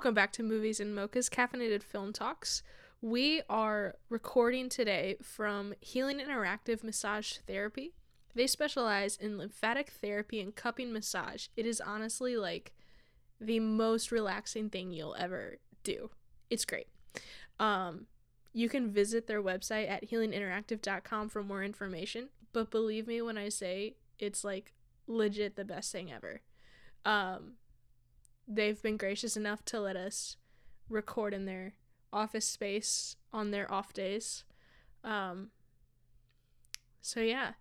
Welcome back to Movies and Mocha's Caffeinated Film Talks. We are recording today from Healing Interactive Massage Therapy. They specialize in lymphatic therapy and cupping massage. It is honestly like the most relaxing thing you'll ever do. It's great. Um, you can visit their website at healinginteractive.com for more information, but believe me when I say it's like legit the best thing ever. Um, they've been gracious enough to let us record in their office space on their off days. Um, so, yeah,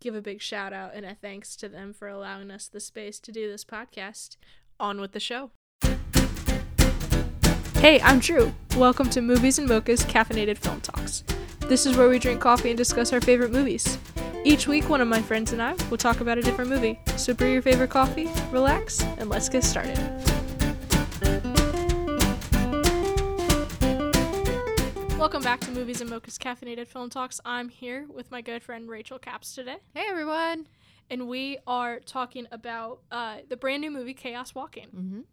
give a big shout out and a thanks to them for allowing us the space to do this podcast. On with the show. Hey, I'm Drew. Welcome to Movies and Mocha's Caffeinated Film Talks. This is where we drink coffee and discuss our favorite movies. Each week, one of my friends and I will talk about a different movie. So brew your favorite coffee, relax, and let's get started. Welcome back to Movies and Mocha's Caffeinated Film Talks. I'm here with my good friend Rachel Caps today, Hey everyone. and we are talking about uh, the brand new movie Chaos Walking.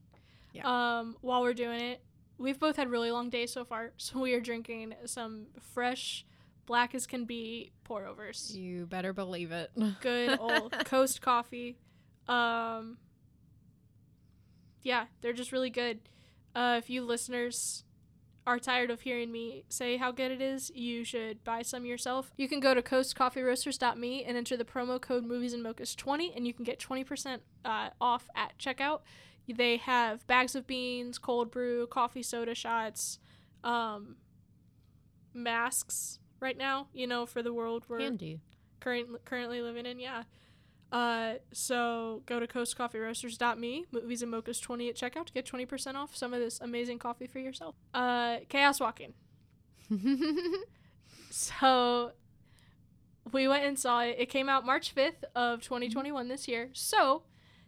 Mm-hmm. Um, while we're doing it, we've both had really long days so far, so we are drinking some fresh, black as can be pour overs. You better believe it. Good old Coast coffee. Um, yeah, they're just really good. Uh, if you listeners are tired of hearing me say how good it is, you should buy some yourself. You can go to coastcoffeeroasters.me and enter the promo code Movies and Mochas 20 and you can get 20% uh, off at checkout. They have bags of beans, cold brew, coffee soda shots, um, masks right now, you know, for the world we're Handy. current, currently living in. Yeah. Uh, so go to coastcoffeeroasters.me, movies and mochas 20 at checkout to get 20% off some of this amazing coffee for yourself. Uh, Chaos Walking. So we went and saw it. It came out March 5th of 2021 this year. So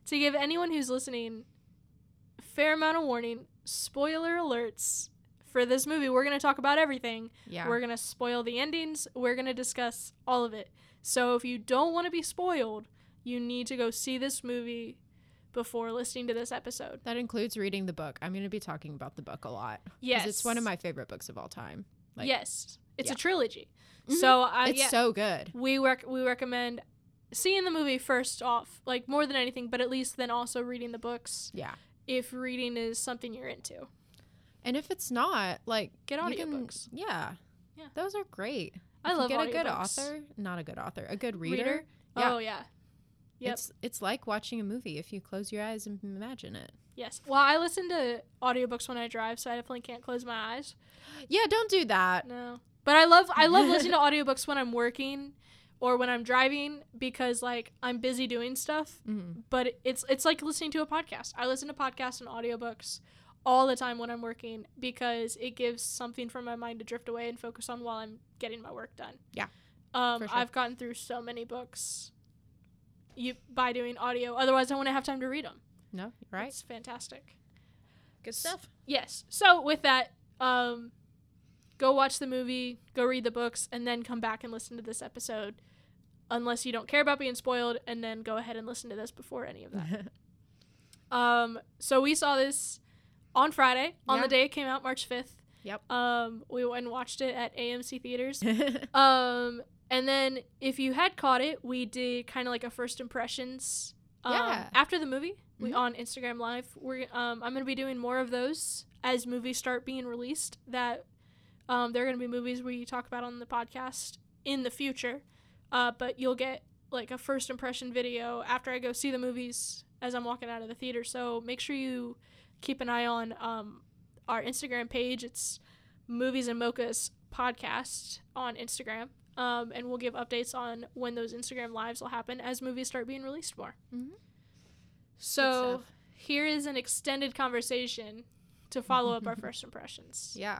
to give anyone who's listening fair amount of warning, spoiler alerts for this movie. We're going to talk about everything. yeah. We're going to spoil the endings. We're going to discuss all of it. So if you don't want to be spoiled, you need to go see this movie before listening to this episode. that includes reading the book. I'm going to be talking about the book a lot. Yes. It's one of my favorite books of all time. Like, yes. It's yeah. a trilogy. Mhm. So I It's yeah, so good. we rec- we recommend seeing the movie first off, like more than anything, but at least then also reading the books Yeah. if reading is something you're into. And if it's not, like, Get you can- audiobooks. yeah. Yeah. Those are great. I If love you get a good author, not a good author, a good reader. Reader? Yeah. Oh yeah. Yep. It's it's like watching a movie if you close your eyes and imagine it. Yes. Well, I listen to audiobooks when I drive, so I definitely can't close my eyes. Yeah, don't do that. No. But I love I love listening to audiobooks when I'm working or when I'm driving because like I'm busy doing stuff, hmm but it's it's like listening to a podcast. I listen to podcasts and audiobooks all the time when I'm working because it gives something for my mind to drift away and focus on while I'm getting my work done. Yeah, Um sure. I've gotten through so many books you by doing audio. Otherwise I wouldn't have time to read them. No, you're right. It's fantastic. Good stuff. Yes. So with that, um, go watch the movie, go read the books, and then come back and listen to this episode. Unless you don't care about being spoiled, and then go ahead and listen to this before any of that. um, so we saw this on Friday, on the day it came out, March fifth. Yep. Um, we went and watched it at AMC theaters. um, and then if you had caught it, we did kind of like a first impressions. Um, Yeah. After the movie, we Mhm. on Instagram Live. We're um, I'm gonna be doing more of those as movies start being released. That um, they're gonna be movies we talk about on the podcast in the future. Uh, but you'll get like a first impression video after I go see the movies as I'm walking out of the theater. So make sure you keep an eye on um, our Instagram page. It's Movies and Mochas podcast on Instagram. Um, and we'll give updates on when those Instagram lives will happen as movies start being released more. Mhm. So here is an extended conversation to follow up our first impressions. Yeah.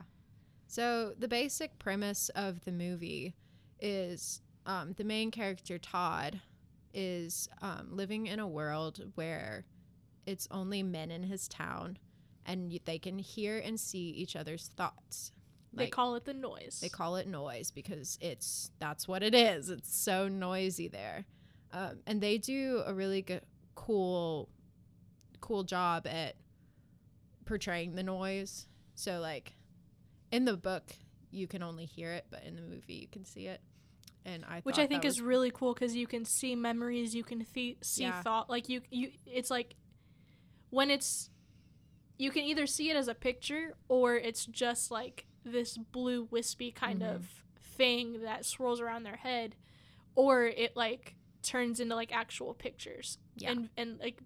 So the basic premise of the movie is um, the main character Todd is um, living in a world where it's only men in his town, and y- they can hear and see each other's thoughts. they call it the noise. they call it noise because it's that's what it is. It's so noisy there, um, and they do a really good, cool, cool job at portraying the noise. So like in the book you can only hear it, but in the movie you can see it. And I which I think is really cool because you can see memories, you can th- see Yeah. thought. Like you, you, it's like when it's you can either see it as a picture or it's just like this blue wispy kind Mhm. of thing that swirls around their head, or it like turns into like actual pictures Yeah. and and like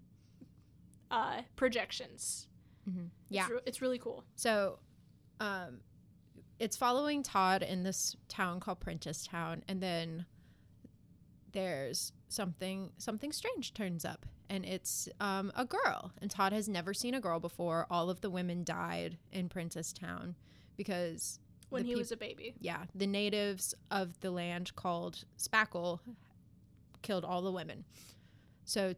uh projections. Mhm. yeah. it's, re- it's really cool. So, um, it's following Todd in this town called Prentisstown, and then there's something something strange turns up, and it's um, a girl. And Todd has never seen a girl before. All of the women died in Prentisstown because When he peop- was a baby, yeah, the natives of the land called Spackle killed all the women. So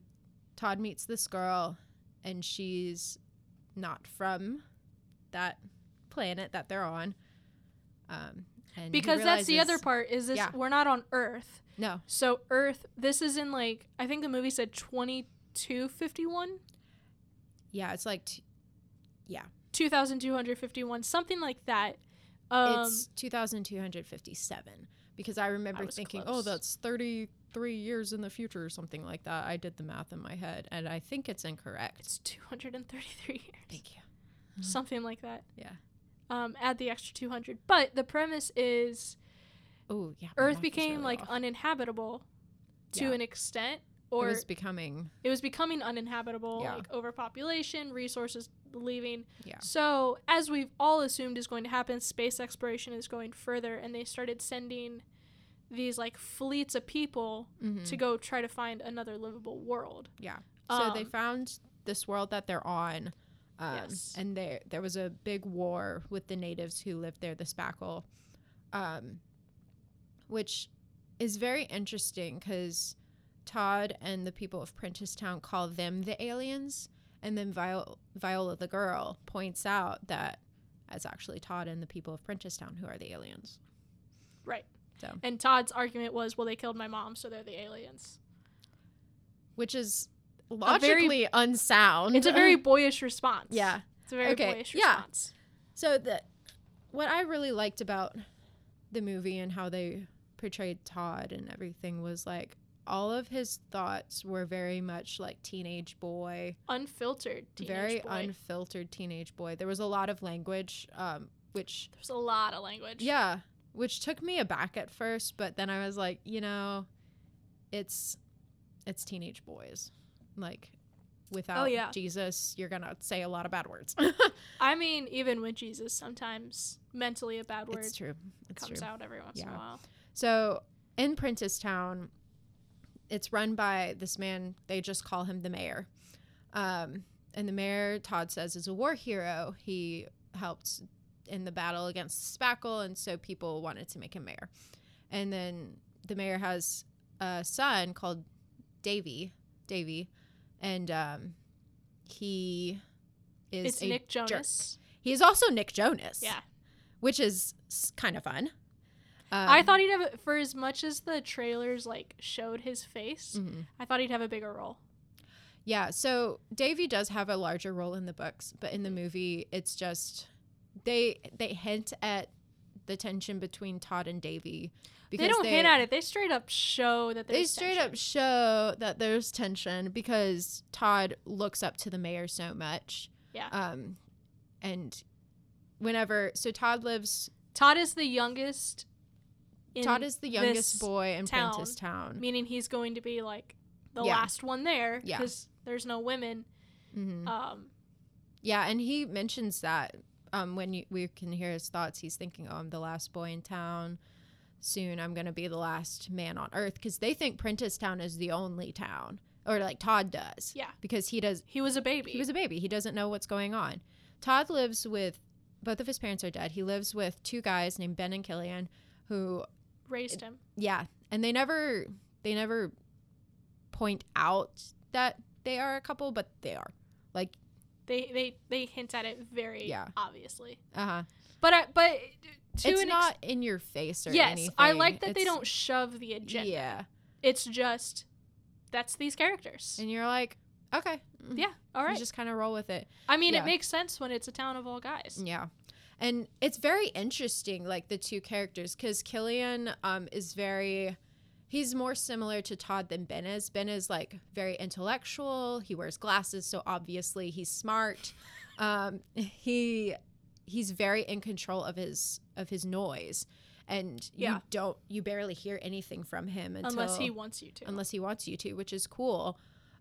Todd meets this girl, and she's not from that planet that they're on. Um, because that's the other part is this Yeah. we're not on Earth. No, So Earth, this is in like I think the movie said twenty two fifty one, yeah, it's like t- two thousand two hundred fifty one, something like that. Um, it's 2,257 because I remember was thinking, close. oh, that's 33 years in the future or something like that. I did the math in my head, and I think it's incorrect. it's two hundred and thirty three years, Thank you. something like that. Yeah. Um, add the extra two hundred, but the premise is Oh, yeah. Earth became really like off. uninhabitable to Yeah. an extent, it or was becoming it was becoming uninhabitable, Yeah. like overpopulation, resources leaving. Yeah. So, as we've all assumed is going to happen, space exploration is going further, and they started sending these like fleets of people Mhm. to go try to find another livable world. yeah. So they Um, found this world that they're on. Um, Yes. And there there was a big war with the natives who lived there, the Spackle, um, which is very interesting because Todd and the people of Prentisstown call them the aliens, and then Viol- Viola the girl points out that it's actually Todd and the people of Prentisstown who are the aliens. Right. So. And Todd's argument was, well, they killed my mom, so they're the aliens. Which is very- logically unsound. It's a very boyish response. yeah. It's a very Okay, boyish yeah. response. So the what I really liked about the movie and how they portrayed Todd and everything was like all of his thoughts were very much like teenage boy, Unfiltered. Teenage very boy. unfiltered teenage boy. There was a lot of language, um, which There's a lot of language. yeah, which took me aback at first, but then I was like, you know, it's it's teenage boys, like. Without Oh, yeah. Jesus, you're gonna say a lot of bad words. I mean, even with Jesus, sometimes mentally a bad word it's true. It's comes true. out every once in a while. So in Prentisstown, it's run by this man. They just call him the mayor. Um, and the mayor, Todd says, is a war hero. He helped in the battle against Spackle, and so people wanted to make him mayor. And then the mayor has a son called Davy. Davy, and um, he is It's a Nick jerk. Jonas. He is also Nick Jonas. Yeah. which is kind of fun. Um, I thought he'd have, for as much as the trailers like showed his face, mhm. I thought he'd have a bigger role. Yeah, so Davy does have a larger role in the books, but in the movie, it's just they they hint at the tension between Todd and Davy they don't hint at it. They straight up show that They straight tension. up show that there's tension because Todd looks up to the mayor so much. Yeah. Um, and whenever so Todd lives, Todd is the youngest. Todd is the youngest boy in town, Prentisstown. meaning he's going to be like the Yeah. last one there Yeah. because there's no women. Mhm. Um, Yeah, and he mentions that um, when you, we can hear his thoughts, he's thinking, "Oh, I'm the last boy in town. Soon, I'm gonna be the last man on Earth." Because they think Prentisstown is the only town, or like Todd does. Yeah. because he does. he was a baby. He was a baby. He doesn't know what's going on. Todd lives with both of his parents are dead. He lives with two guys named Ben and Killian, who raised him. yeah, and they never they never point out that they are a couple, but they are. Like, They they they hint at it very Yeah. obviously. uh huh. But I, but to It's an ex- not in your face or yes, anything. I like that they don't shove the agenda. Yeah, It's just that's these characters. and you're like, Okay. Yeah. all right, You just kind of roll with it. I mean, yeah. it makes sense when it's a town of all guys. Yeah. And it's very interesting, like the two characters, because Killian um, is very, he's more similar to Todd than Ben is. Ben is like very intellectual. He wears glasses, so obviously he's smart. Um, he he's very in control of his of his noise, and Yeah. you don't you barely hear anything from him until Unless he wants you to. unless he wants you to, which is cool.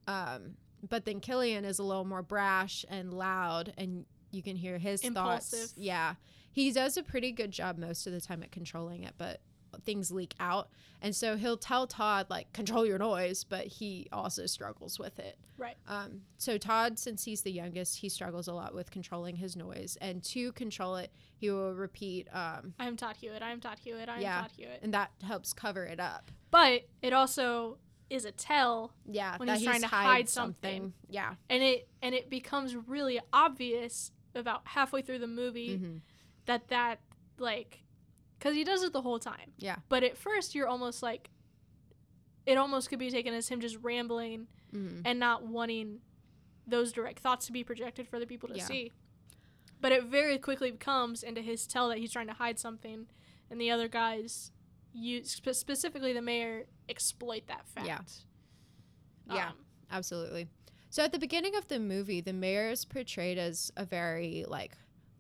Um, but then Killian is a little more brash and loud, and you can hear his thoughts. Yeah, he does a pretty good job most of the time at controlling it, but things leak out, and so he'll tell Todd like control your noise, but he also struggles with it. Right. Um, so Todd, since he's the youngest, he struggles a lot with controlling his noise, and to control it, he will repeat, um, I'm Todd Hewitt. I'm Todd Hewitt. I'm Yeah. Todd Hewitt. and that helps cover it up. But it also is a tell, Yeah, When he's trying to hide hide something. Yeah. and it and it becomes really obvious about halfway through the movie hmm that that like, because he does it the whole time. Yeah. But at first, you're almost like, it almost could be taken as him just rambling hmm and not wanting those direct thoughts to be projected for the people to Yeah. see. But it very quickly comes into his tell that he's trying to hide something, and the other guys, you spe- specifically the mayor, exploit that fact. Yeah. Yeah. Um, Absolutely. So at the beginning of the movie, the mayor is portrayed as a very like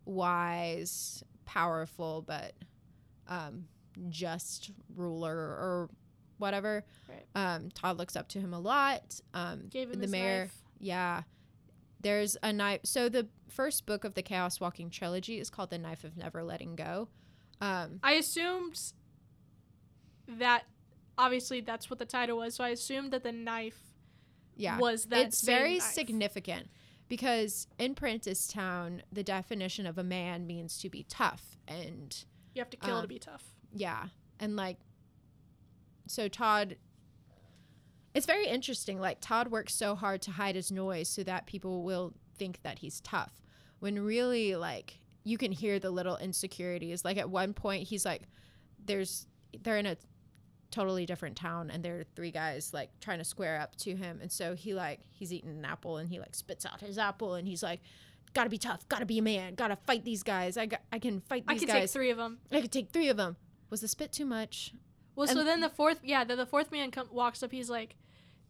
wise, powerful, but um, just ruler or whatever. Right. Um, Todd looks up to him a lot. Um, gave him the mayor, knife. yeah. There's a knife. So the first book of the Chaos Walking trilogy is called The Knife of Never Letting Go. Um, I assumed that obviously that's what the title was, so I assumed that the knife yeah. was that. it's very knife. significant because in Prentisstown, the definition of a man means to be tough and You have to kill um, to be tough. yeah, and like so Todd. It's very interesting. Like Todd works so hard to hide his noise so that people will think that he's tough, when really like you can hear the little insecurities. Like at one point, he's like, "There's they're in a totally different town and there are three guys like trying to square up to him and so he like he's eating an apple and he like spits out his apple and he's like gotta be tough gotta be a man gotta fight these guys i, got, I can fight these I these could take three of them. i could take three of them was the spit too much Well, so then the fourth, yeah, then the fourth man com- walks up. He's like,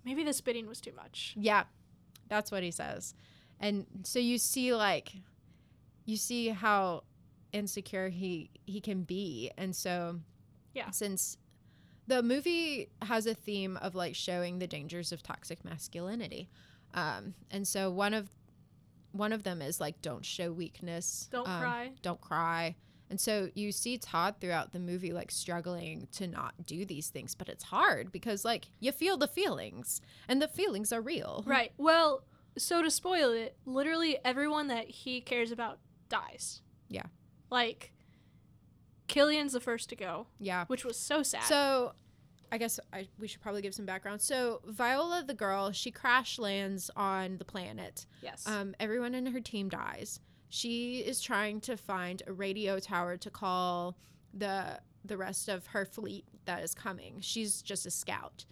maybe the spitting was too much. yeah that's what he says and so you see like you see how insecure he he can be and so Yeah. since the movie has a theme of like showing the dangers of toxic masculinity um and so one of one of them is like don't show weakness Don't um, cry. don't cry and so you see Todd throughout the movie like struggling to not do these things but it's hard because like you feel the feelings and the feelings are real Right. Well, so to spoil it, literally everyone that he cares about dies. Yeah. Like, Killian's the first to go, yeah which was so sad. So, I guess I, we should probably give some background. So, Viola, the girl, she crash lands on the planet. yes. Um, everyone in her team dies. She is trying to find a radio tower to call the the rest of her fleet that is coming. She's just a scout.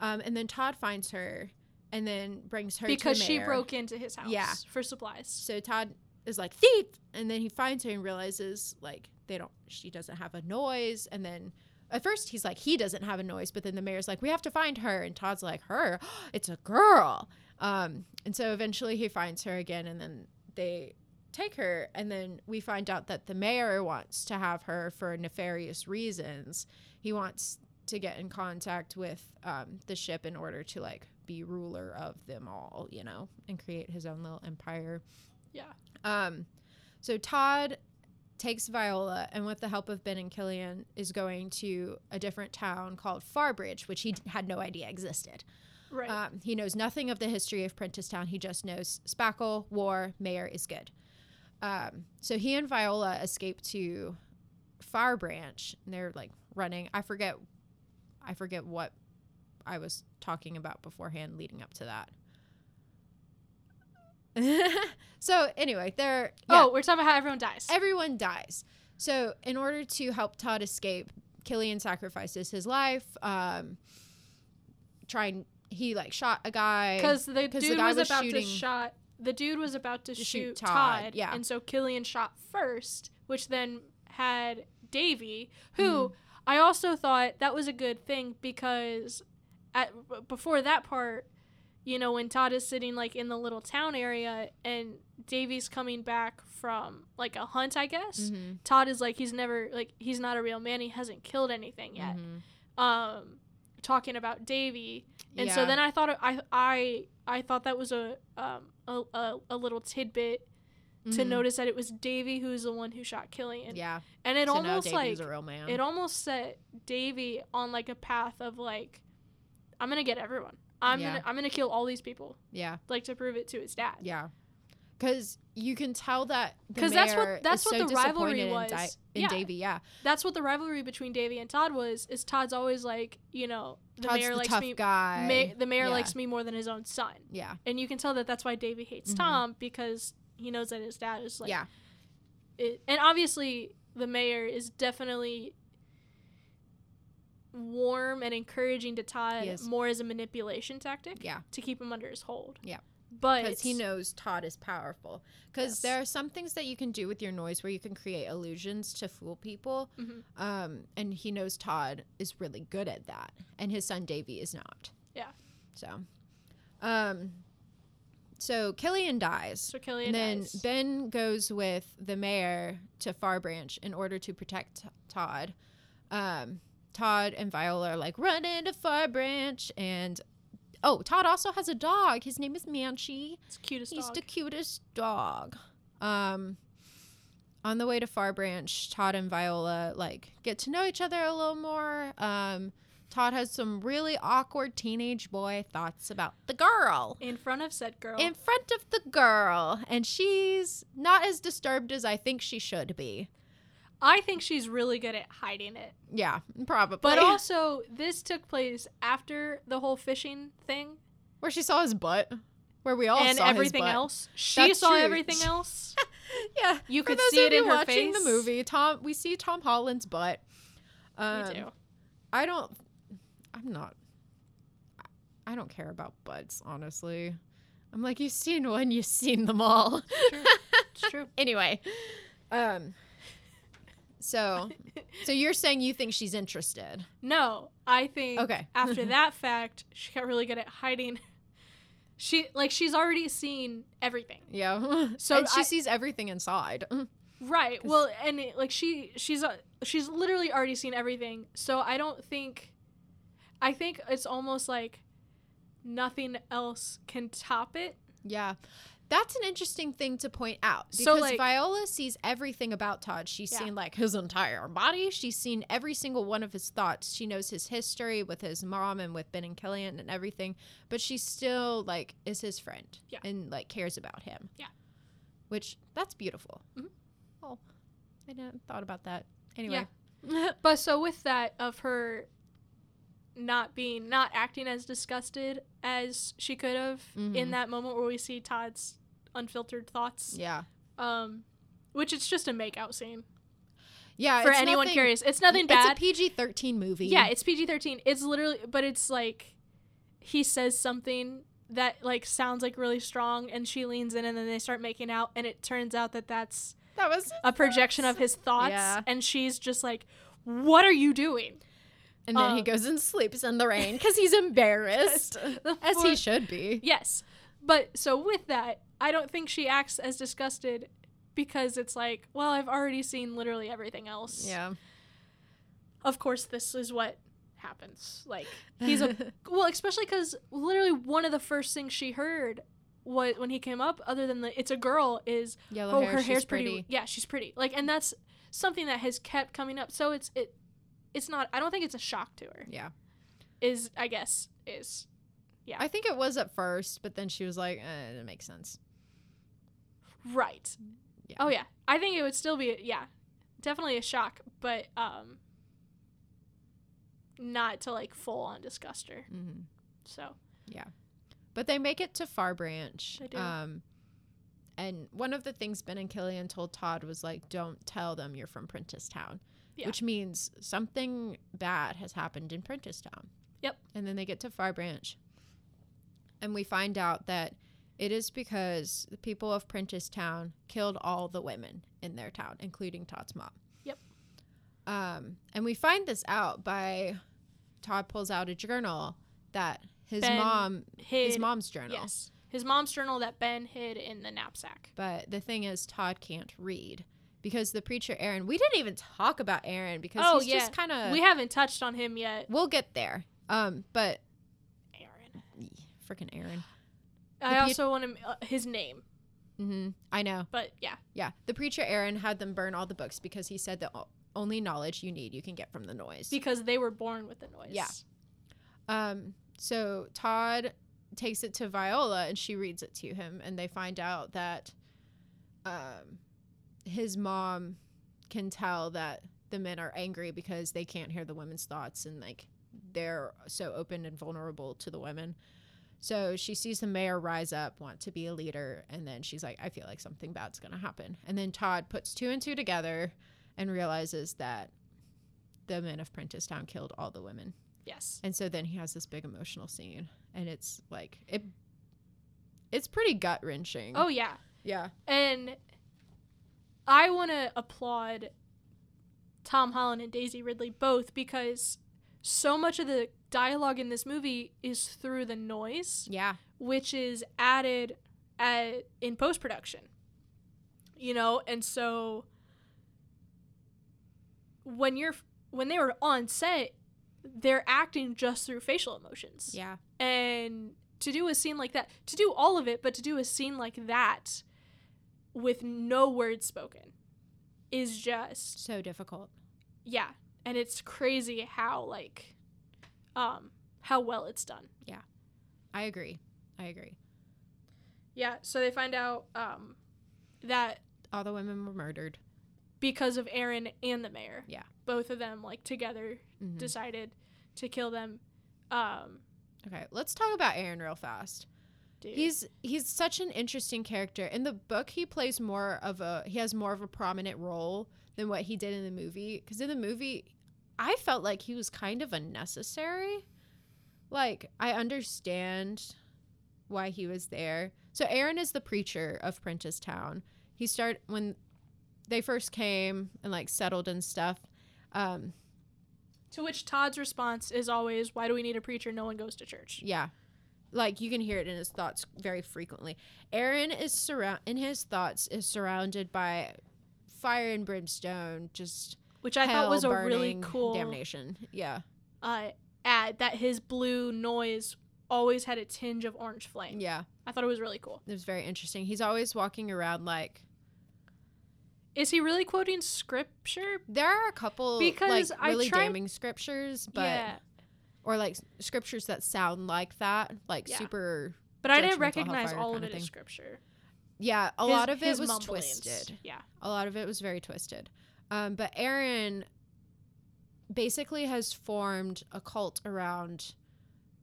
Um, and then Todd finds her and then brings her because to the she broke into his house Yeah. for supplies. So Todd is like thief, and then he finds her and realizes like they don't. She doesn't have a noise, and then at first he's like he doesn't have a noise, but then the mayor's like we have to find her, and Todd's like her, it's a girl. Um, and so eventually he finds her again, and then they take her, and then we find out that the mayor wants to have her for nefarious reasons. He wants to get in contact with um, the ship in order to like be ruler of them all, you know, and create his own little empire. Yeah. Um, so Todd takes Viola, and with the help of Ben and Killian, is going to a different town called Farbridge, which he d- had no idea existed. Right. Um, he knows nothing of the history of Prentisstown. He just knows spackle, war, mayor is good. Um, so he and Viola escape to Farbranch, and they're like running. I forget, I forget what I was talking about beforehand, leading up to that. so anyway, they're yeah, Oh, we're talking about how everyone dies. everyone dies. So in order to help Todd escape, Killian sacrifices his life. Um, trying, he like shot a guy because the 'cause the dude guy was, was about shooting- to shot the dude was about to, To shoot, shoot Todd, Todd, yeah. and so Killian shot first, which then had Davy, who Mhm. I also thought that was a good thing because at before that part, you know, when Todd is sitting like in the little town area and Davy's coming back from like a hunt, I guess. Mhm, Todd is like he's never like he's not a real man. He hasn't killed anything yet. mhm. Um, talking about Davy, and so then I thought I I I thought that was a um a, a, a little tidbit to Mhm. notice that it was Davy who's the one who shot Killian, yeah and it to almost like a real man it almost set Davy on like a path of like I'm gonna get everyone. I'm Yeah. gonna I'm gonna kill all these people yeah like to prove it to his dad. yeah because you can tell that the 'Cause that's what- that's what so the rivalry disappointed in, was. in Yeah. Davy yeah That's what the rivalry between Davy and Todd was. Is Todd's always like you know the Todd's mayor the likes me. guy the mayor Yeah. likes me more than his own son. yeah and you can tell that that's why Davy hates Mhm. Tom because he knows that his dad is like yeah it, and obviously the mayor is definitely warm and encouraging to Todd more as a manipulation tactic yeah to keep him under his hold. Yeah. But because he knows Todd is powerful. Because Yes. there are some things that you can do with your noise where you can create illusions to fool people. Mhm. Um, and he knows Todd is really good at that, and his son Davy is not. Yeah. So, um, so Killian dies. so Killian And then dies. Ben goes with the mayor to Far Branch in order to protect Todd. Um, Todd and Viola are like, run into Far Branch. And oh, Todd also has a dog. His name is Manchee. it's the cutest dog. He's dog. the cutest dog. Um, on the way to Far Branch, Todd and Viola like get to know each other a little more. Um, Todd has some really awkward teenage boy thoughts about the girl in front of said girl. in front of the girl, and she's not as disturbed as I think she should be. I think she's really good at hiding it. Yeah, probably. But also, this took place after the whole fishing thing where she saw his butt, where we all and saw his everything else. She That's saw true. everything else. Yeah, You could see it in her watching face. the movie. Tom, we see Tom Holland's butt. Um, Me too. I don't. I'm not. I don't care about butts, honestly. I'm like, you've seen one, you've seen them all. It's true. anyway, um. So, so you're saying you think she's interested? No, I think Okay. after that fact, she got really good at hiding. She like she's already seen everything. Yeah. So and she I- sees everything inside. Right. Well, and it, like she she's uh, she's literally already seen everything. So I don't think I think it's almost like nothing else can top it. Yeah. That's an interesting thing to point out because So, like- Viola sees everything about Todd. She's Yeah. seen like his entire body. She's seen every single one of his thoughts. She knows his history with his mom and with Ben and Killian and everything. But she still like is his friend Yeah. and like cares about him. Yeah. Which that's beautiful. Mhm. Oh, I hadn't thought about that. Anyway. But so with that of her not being not acting as disgusted as she could have in Mhm. that moment where we see Todd's unfiltered thoughts. yeah. Um which it's just a make out scene. Yeah. For it's anyone nothing- curious. It's nothing bad. It's a PG thirteen movie. Yeah, it's PG thirteen. It's literally, but it's like he says something that like sounds like really strong, and she leans in, and then they start making out, and it turns out that that's that was a projection of his thoughts, Yeah. and she's just like, "What are you doing?" And then he Um, goes and sleeps in the rain because he's embarrassed, as he should be. Yes, but so with that, I don't think she acts as disgusted because it's like, well, I've already seen literally everything else. Yeah. Of course, this is what happens. Like he's a well, especially because literally one of the first things she heard was when he came up, other than the it's a girl, is yellow oh hair. her hair's pretty. pretty. Yeah, she's pretty. Like, and that's something that has kept coming up. So it's it, it's not. I don't think it's a shock to her. Yeah. Is I guess is Yeah. I think it was at first, but then she was like, eh, "It makes sense." right. Yeah. Oh yeah, I think it would still be yeah, definitely a shock, but um, not to like full on disgust her. hmm So yeah. But they make it to Far Branch. They do. Um, and one of the things Ben and Killian told Todd was like, "Don't tell them you're from Prentisstown," Yeah. which means something bad has happened in Prentisstown. Yep. And then they get to Far Branch, and we find out that it is because the people of Prentisstown killed all the women in their town, including Todd's mom. Yep. Um, and we find this out by Todd pulls out a journal that his Ben mom, his mom's journal. yes, his mom's journal that Ben hid in the knapsack. But the thing is, Todd can't read because the preacher Aaron. We didn't even talk about Aaron because Oh, he's yeah. just kind of. we haven't touched on him yet. we'll get there. Um, but Aaron. freaking Aaron. I pe- also want him uh, his name, Mm-hmm. I know. but yeah, Yeah, the preacher Aaron had them burn all the books because he said the only knowledge you need you can get from the noise. because they were born with the noise. Yeah. Um, so Todd takes it to Viola and she reads it to him, and they find out that um, his mom can tell that the men are angry because they can't hear the women's thoughts and like they're so open and vulnerable to the women. So she sees the mayor rise up, want to be a leader, and then she's like, I feel like something bad's gonna happen. And then Todd puts two and two together and realizes that the men of Prentisstown killed all the women. Yes. And so then he has this big emotional scene, and it's like it. It's pretty gut wrenching. Oh yeah, yeah, and I want to applaud Tom Holland and Daisy Ridley both because so much of the dialogue in this movie is through the noise. yeah, which is added at, in post production. You know, and so when you're when they were on set, they're acting just through facial emotions. yeah, And to do a scene like that, to do all of it, but to do a scene like that with no words spoken is just so difficult. yeah, and it's crazy how like um how well it's done. Yeah. I agree. I agree. Yeah, so they find out um, that All the women were murdered. because of Aaron and the mayor, Yeah. both of them like together Mhm. decided to kill them. Um, Okay, let's talk about Aaron real fast. Dude, He's he's such an interesting character. In the book, he plays more of a he has more of a prominent role than what he did in the movie. Because in the movie, I felt like he was kind of unnecessary. Like I understand why he was there. So Aaron is the preacher of Prentisstown. He started when they first came and like settled and stuff. Um, to which Todd's response is always, "Why do we need a preacher? No one goes to church." Yeah. Like you can hear it in his thoughts very frequently. Aaron is surround in his thoughts is surrounded by fire and brimstone, just Which I thought was a really cool damnation. Yeah. uh, ad that his blue noise always had a tinge of orange flame. Yeah. I thought it was really cool. It was very interesting. He's always walking around like Is he really quoting scripture? there are a couple Because like I really tried- damning scriptures, but yeah, or like scriptures that sound like that, like Yeah. super but I didn't recognize all of kinda it as thing. scripture. Yeah, a His- lot of it was mumblings. twisted. Yeah. a lot of it was very twisted. Um, but Aaron basically has formed a cult around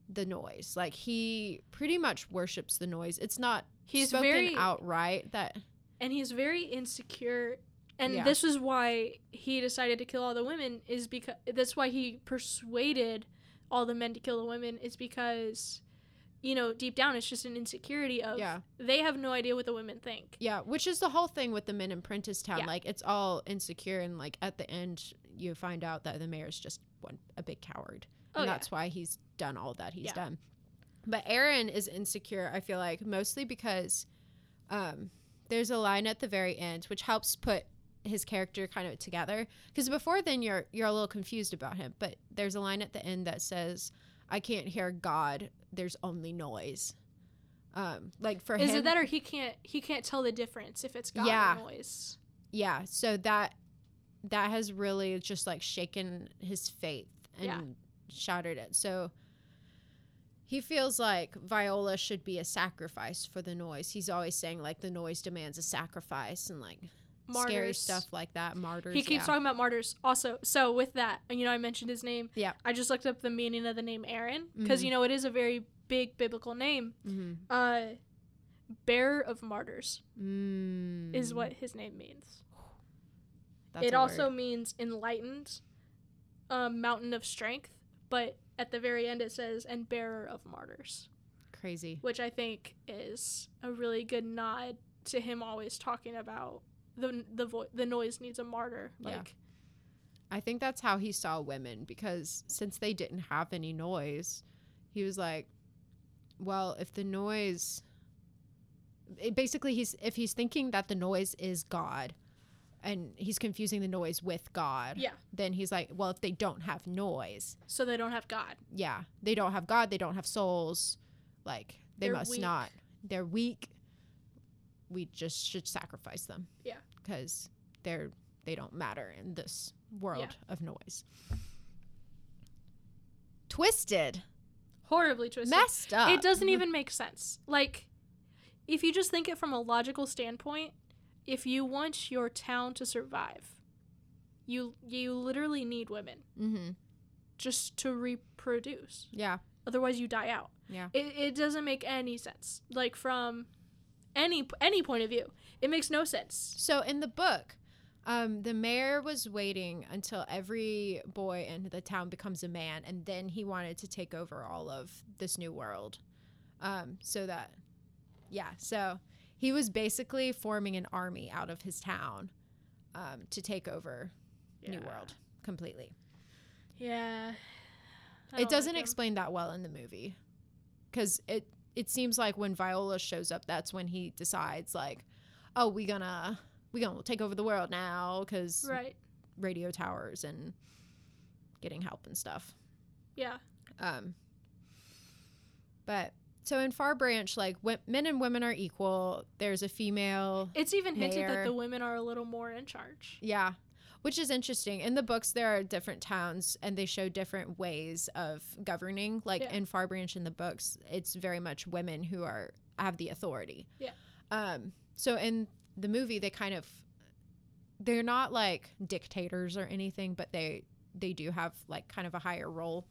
the noise. Like he pretty much worships the noise. It's not He's spoken very outright that and he's very insecure and Yeah. this is why he decided to kill all the women is because that's why he persuaded all the men to kill the women is because you know deep down it's just an insecurity of yeah they have no idea what the women think yeah, which is the whole thing with the men in Prentisstown. Yeah. Like it's all insecure, and like at the end you find out that the mayor's just one a big coward, Oh, and yeah. that's why he's done all that he's Yeah. done. But Aaron is insecure. I feel like mostly because um, there's a line at the very end which helps put his character kind of together. Because before then you're you're a little confused about him, but there's a line at the end that says, "I can't hear God. There's only noise." Um, like for is him, it that or he can't he can't tell the difference if it's God Yeah. or noise yeah so that that has really just like shaken his faith and Yeah. shattered it so he feels like viola should be a sacrifice for the noise he's always saying like the noise demands a sacrifice and like scary martyrs stuff like that martyrs he keeps yeah. talking about martyrs also so with that you know i mentioned his name Yeah. i just looked up the meaning of the name aaron because Mhm. you know it is a very big biblical name Mhm. uh bearer of martyrs Mm. is what his name means. That's it also word. means enlightened, um, mountain of strength, but at the very end it says and bearer of martyrs. Crazy. which I think is a really good nod to him always talking about the the vo- the noise needs a martyr. Yeah. Like I think that's how he saw women because since they didn't have any noise, he was like, well, if the noise it basically he's if he's thinking that the noise is God and he's confusing the noise with God, yeah, then he's like, well, if they don't have noise, so they don't have God. yeah, they don't have God, they don't have souls, like they They're must weak. not. They're weak. We just should sacrifice them. Yeah. Because they're they don't matter in this world of noise. Twisted. Horribly twisted. Messed up. It doesn't even make sense. Like, if you just think it from a logical standpoint, if you want your town to survive, you you literally need women Mm-hmm. just to reproduce. Yeah. Otherwise, you die out. Yeah. It, it doesn't make any sense. Like from any any point of view, it makes no sense. So in the book, um, the mayor was waiting until every boy in the town becomes a man, and then he wanted to take over all of this new world. Um, so that, yeah, so he was basically forming an army out of his town um, to take over New World completely. Yeah. It doesn't like explain that well in the movie, because it it seems like when Viola shows up, that's when he decides like, oh, we gonna we gonna take over the world now because Right. radio towers and getting help and stuff. Yeah. Um, but so in Far Branch, like w- men and women are equal. There's a female, It's even hinted that the women are a little more in charge. yeah, which is interesting. In the books, there are different towns and they show different ways of governing. Like Yeah. in Far Branch in the books, it's very much women who are have the authority. Yeah. Um. So in the movie, they kind of they're not like dictators or anything, but they they do have like kind of a higher role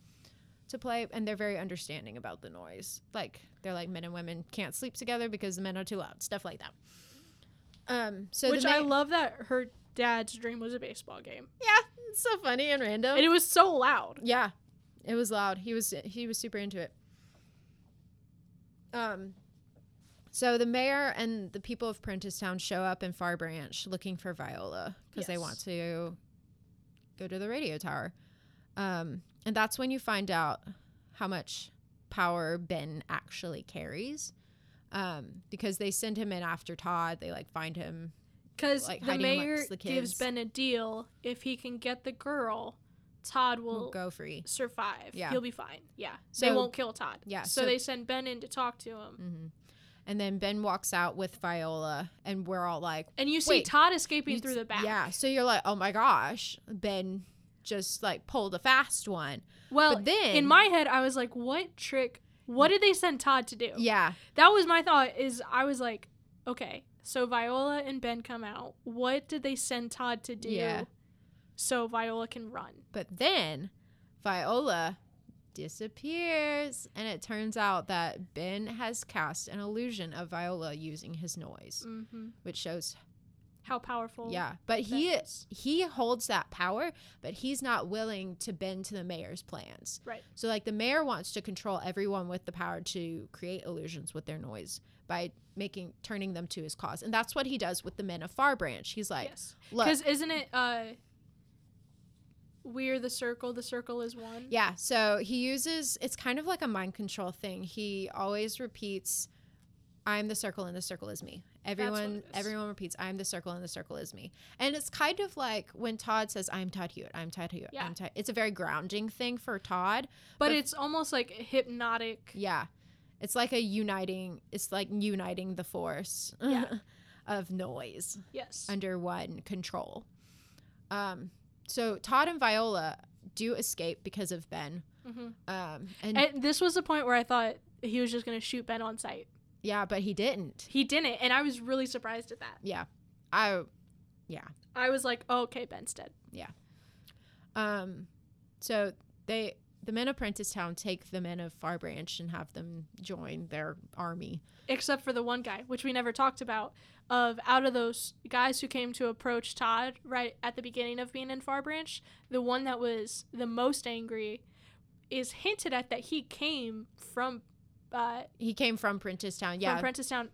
to play and they're very understanding about the noise like they're like men and women can't sleep together because the men are too loud stuff like that um so Which I love that her dad's dream was a baseball game. yeah it's so funny and random And it was so loud. yeah it was loud he was he was super into it um so the mayor and the people of Prentisstown show up in Far Branch looking for Viola because they want to go to the radio tower. Um, and that's when you find out how much power Ben actually carries. Um, because they send him in after Todd. They like find him. Because Like, the mayor the gives. Ben a deal. If he can get the girl, Todd will Will go free. survive. Yeah. He'll be fine. Yeah. they won't kill Todd. Yeah, So, so- they send Ben in to talk to him. hmm And then Ben walks out with Viola, and we're all like, And you see Todd escaping through the back. Yeah. So you're like, oh my gosh, Ben just like pulled a fast one. Well, But then- in my head, I was like, what trick? What did they send Todd to do? Yeah. That was my thought. Is I was like, okay, so Viola and Ben come out. What did they send Todd to do? Yeah. So Viola can run. But then Viola disappears, and it turns out that Ben has cast an illusion of Viola using his noise, hmm which shows How powerful. yeah. But he is. he holds that power, but he's not willing to bend to the mayor's plans. Right. So like the mayor wants to control everyone with the power to create illusions with their noise by making turning them to his cause. And that's what he does with the men of Far Branch. He's like, yes. look, Because isn't it uh we're the circle, the circle is one? yeah, so he uses it's kind of like a mind control thing. He always repeats I'm the circle and the circle is me. Everyone is. everyone repeats I'm the circle and the circle is me. And it's kind of like when Todd says I'm Todd Hewitt, I'm Todd Hewitt, Yeah. I'm Todd. It's a very grounding thing for Todd. But But- it's almost like hypnotic. Yeah. It's like a uniting it's like uniting the force Yeah. of noise Yes. under one control. Um so Todd and Viola do escape because of Ben. hmm Um and, And this was the point where I thought he was just going to shoot Ben on sight. yeah, but he didn't. He didn't, and I was really surprised at that. Yeah. I yeah. I was like, oh, okay, Ben's dead. Yeah. Um so they the men of Prentisstown take the men of Far Branch and have them join their army. Except for the one guy, which we never talked about. Of out of those guys who came to approach Todd right at the beginning of being in Far Branch, the one that was the most angry is hinted at that he came from uh, He came from Prentisstown. Yeah. from Prentice Town.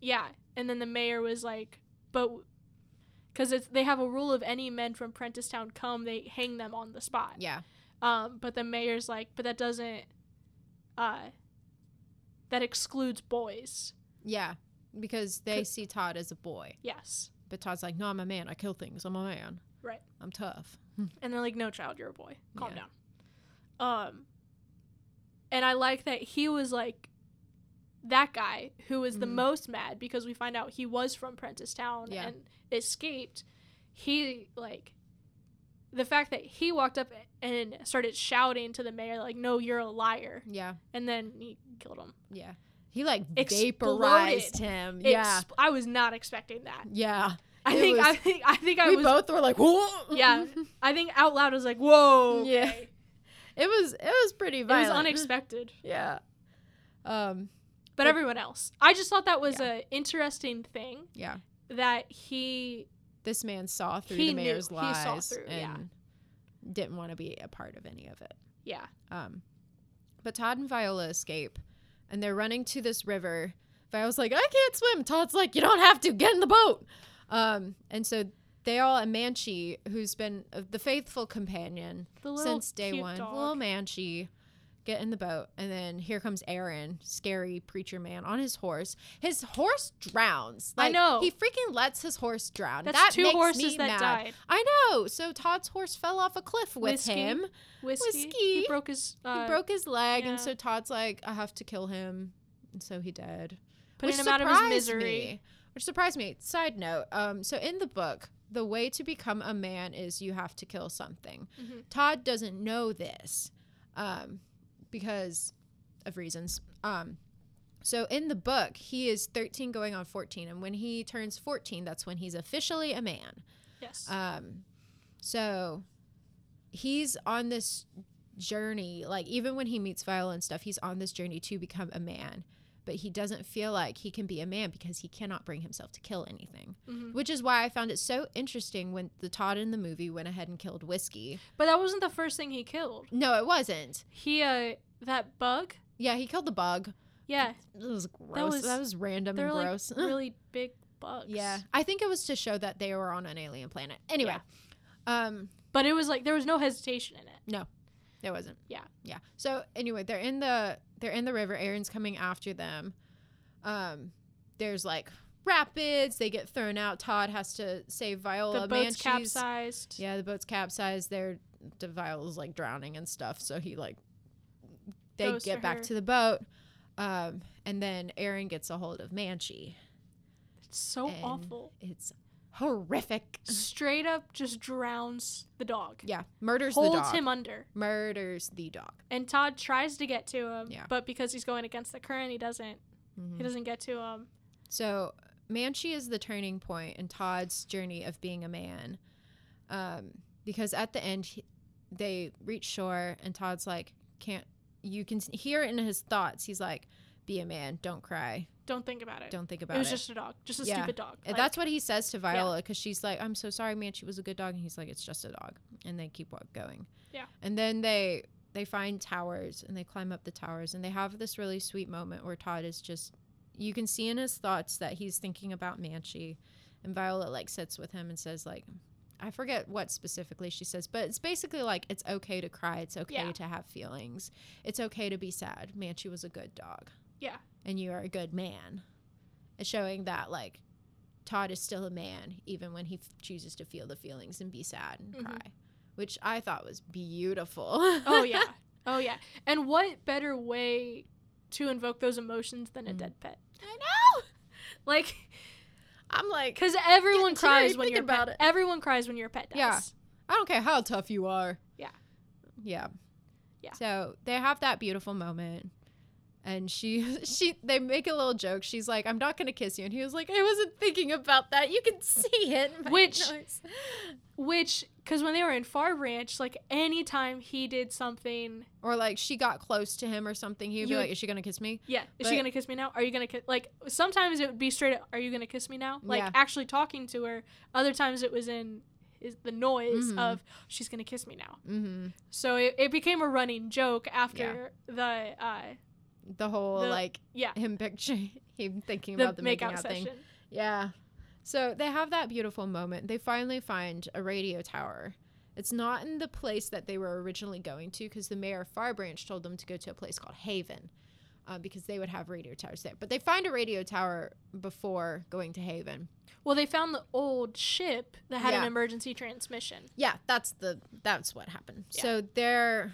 Yeah, and then the mayor was like, but because it's they have a rule of any men from Prentisstown come, they hang them on the spot. yeah. Um, but the mayor's like, but that doesn't, uh, that excludes boys. Yeah. Because they see Todd as a boy. Yes, But Todd's like, no, I'm a man. I kill things. I'm a man. Right. I'm tough. and they're like, no, child, you're a boy. Calm Yeah. down. Um, and I like that he was like. That guy who was the Mhm. most mad because we find out he was from Prentisstown Yeah. and escaped. He like the fact that he walked up and started shouting to the mayor like, "No, you're a liar," Yeah. and then he killed him. Yeah. He like Exploded. vaporized him. Yeah. Expl- I was not expecting that. yeah. I think was- I think I think I we was both were like, whoa. Yeah. I think out loud I was like, "Whoa!" Yeah. It was it was pretty violent. It was unexpected. Yeah. Um. But But- everyone else, I just thought that was Yeah. a interesting thing Yeah. that he This man saw through He the knew. mayor's He lies through, and yeah. didn't want to be a part of any of it. yeah Um. But Todd and Viola escape, and they're running to this river. Viola's like, I can't swim. Todd's like, you don't have to. Get in the boat. Um. And so they all and Manchee, who's been uh, the faithful companion since day one. dog. Little Manchee get in the boat, and then here comes Aaron, scary preacher man on his horse. His horse drowns. I know. he freaking lets his horse drown. That's that two makes horses me that mad. died. I know. So Todd's horse fell off a cliff with Whiskey. him. Whiskey. Whiskey. He broke his. Uh, he broke his leg, yeah. and so Todd's like, I have to kill him, and so he did. putting Which him out of his surprised misery. me. Which surprised me. Side note, um, so in the book, the way to become a man is you have to kill something. Mhm. Todd doesn't know this, um, because of reasons. Um, so in the book, he is 13 going on 14, and when he turns 14, that's when he's officially a man. Yes. Um, so he's on this journey, like even when he meets Viola and stuff, he's on this journey to become a man. But he doesn't feel like he can be a man because he cannot bring himself to kill anything. Mhm. Which is why I found it so interesting when the Todd in the movie went ahead and killed Whiskey. But that wasn't the first thing he killed. No, it wasn't. He uh that bug. Yeah, he killed the bug. Yeah, It was gross. That was, was- random and like gross. really big bugs. yeah, I think it was to show that they were on an alien planet. Anyway, um, But it was like there was no hesitation in it. There wasn't. Yeah. Yeah. So anyway, they're in the they're in the river. Aaron's coming after them. Um, there's like rapids. They get thrown out. Todd has to save Viola. the boat's Manchee's- capsized. Yeah, the boat's capsized. They're the Viola's like drowning and stuff. So he like they Goes get back her. to the boat. Um, and then Aaron gets a hold of Manchee. It's so And- awful. It's horrific. Straight up just drowns the dog. Yeah, murders the dog Holds him under. Murders the dog. And Todd tries to get to him, Yeah. but because he's going against the current, he doesn't. Mhm. He doesn't get to him. So Manchee is the turning point in Todd's journey of being a man, um, because at the end he, they reach shore and Todd's like, "Can't you can hear it in his thoughts? He's like, be a man, don't cry, Don't think about it. don't think about it was it." Was just a dog, just a Yeah. stupid dog. Like, that's what he says to Viola because she's like, "I'm so sorry, Manchee was a good dog," and he's like, "It's just a dog," and they keep going. Yeah. And then they they find towers and they climb up the towers and they have this really sweet moment where Todd is just you can see in his thoughts that he's thinking about Manchee and Viola like sits with him and says like I forget what specifically she says, but it's basically like it's okay to cry, it's okay Yeah. to have feelings. It's okay to be sad. Manchee was a good dog. Yeah. And you are a good man. It's showing that like Todd is still a man even when he f- chooses to feel the feelings and be sad and Mhm. cry, which I thought was beautiful. oh yeah, oh yeah. And what better way to invoke those emotions than a Mhm. dead pet? I know. Like, I'm like, because everyone cries when you're about pet. it. Everyone cries when your pet dies. Yeah. I don't care how tough you are. Yeah. Yeah. Yeah. So they have that beautiful moment. And she she they make a little joke. She's like, I'm not gonna kiss you. And he was like, I wasn't thinking about that. You can see it. Which- nose." Which, because when they were in Far Branch, like anytime he did something, Or like she got close to him or something, he'd be like, Is she gonna kiss me? yeah, is she gonna kiss me now? Are you gonna kiss? Like sometimes it would be straight. Up, Are you gonna kiss me now? Like Yeah. actually talking to her. Other times it was in is the noise Mhm. of she's gonna kiss me now. Mm-hmm. So it, it became a running joke after the uh, the whole The- like Yeah. him picturing him thinking The, about the making out thing. Yeah. So they have that beautiful moment. They finally find a radio tower. It's not in the place that they were originally going to because the mayor of Far Branch told them to go to a place called Haven uh, because they would have radio towers there. But they find a radio tower before going to Haven. Well, they found the old ship that had an emergency transmission. Yeah, that's the that's what happened. Yeah. So they're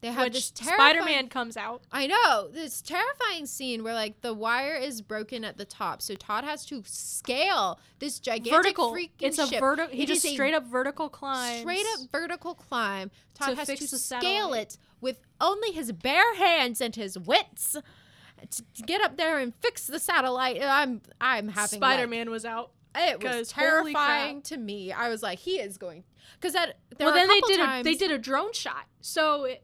they have this Which terrifying Spider-Man comes out. I know this terrifying scene where like the wire is broken at the top, so Todd has to scale this gigantic vertical. freaking It's a ship. vertical. He It just straight up vertical climb. straight up vertical climb. Todd to has to scale it with only his bare hands and his wits to get up there and fix the satellite. I'm I'm having like- Spider-Man was out. it was terrifying to me. I was like, he is going because that. Well, then they did times, a they did a drone shot. So it,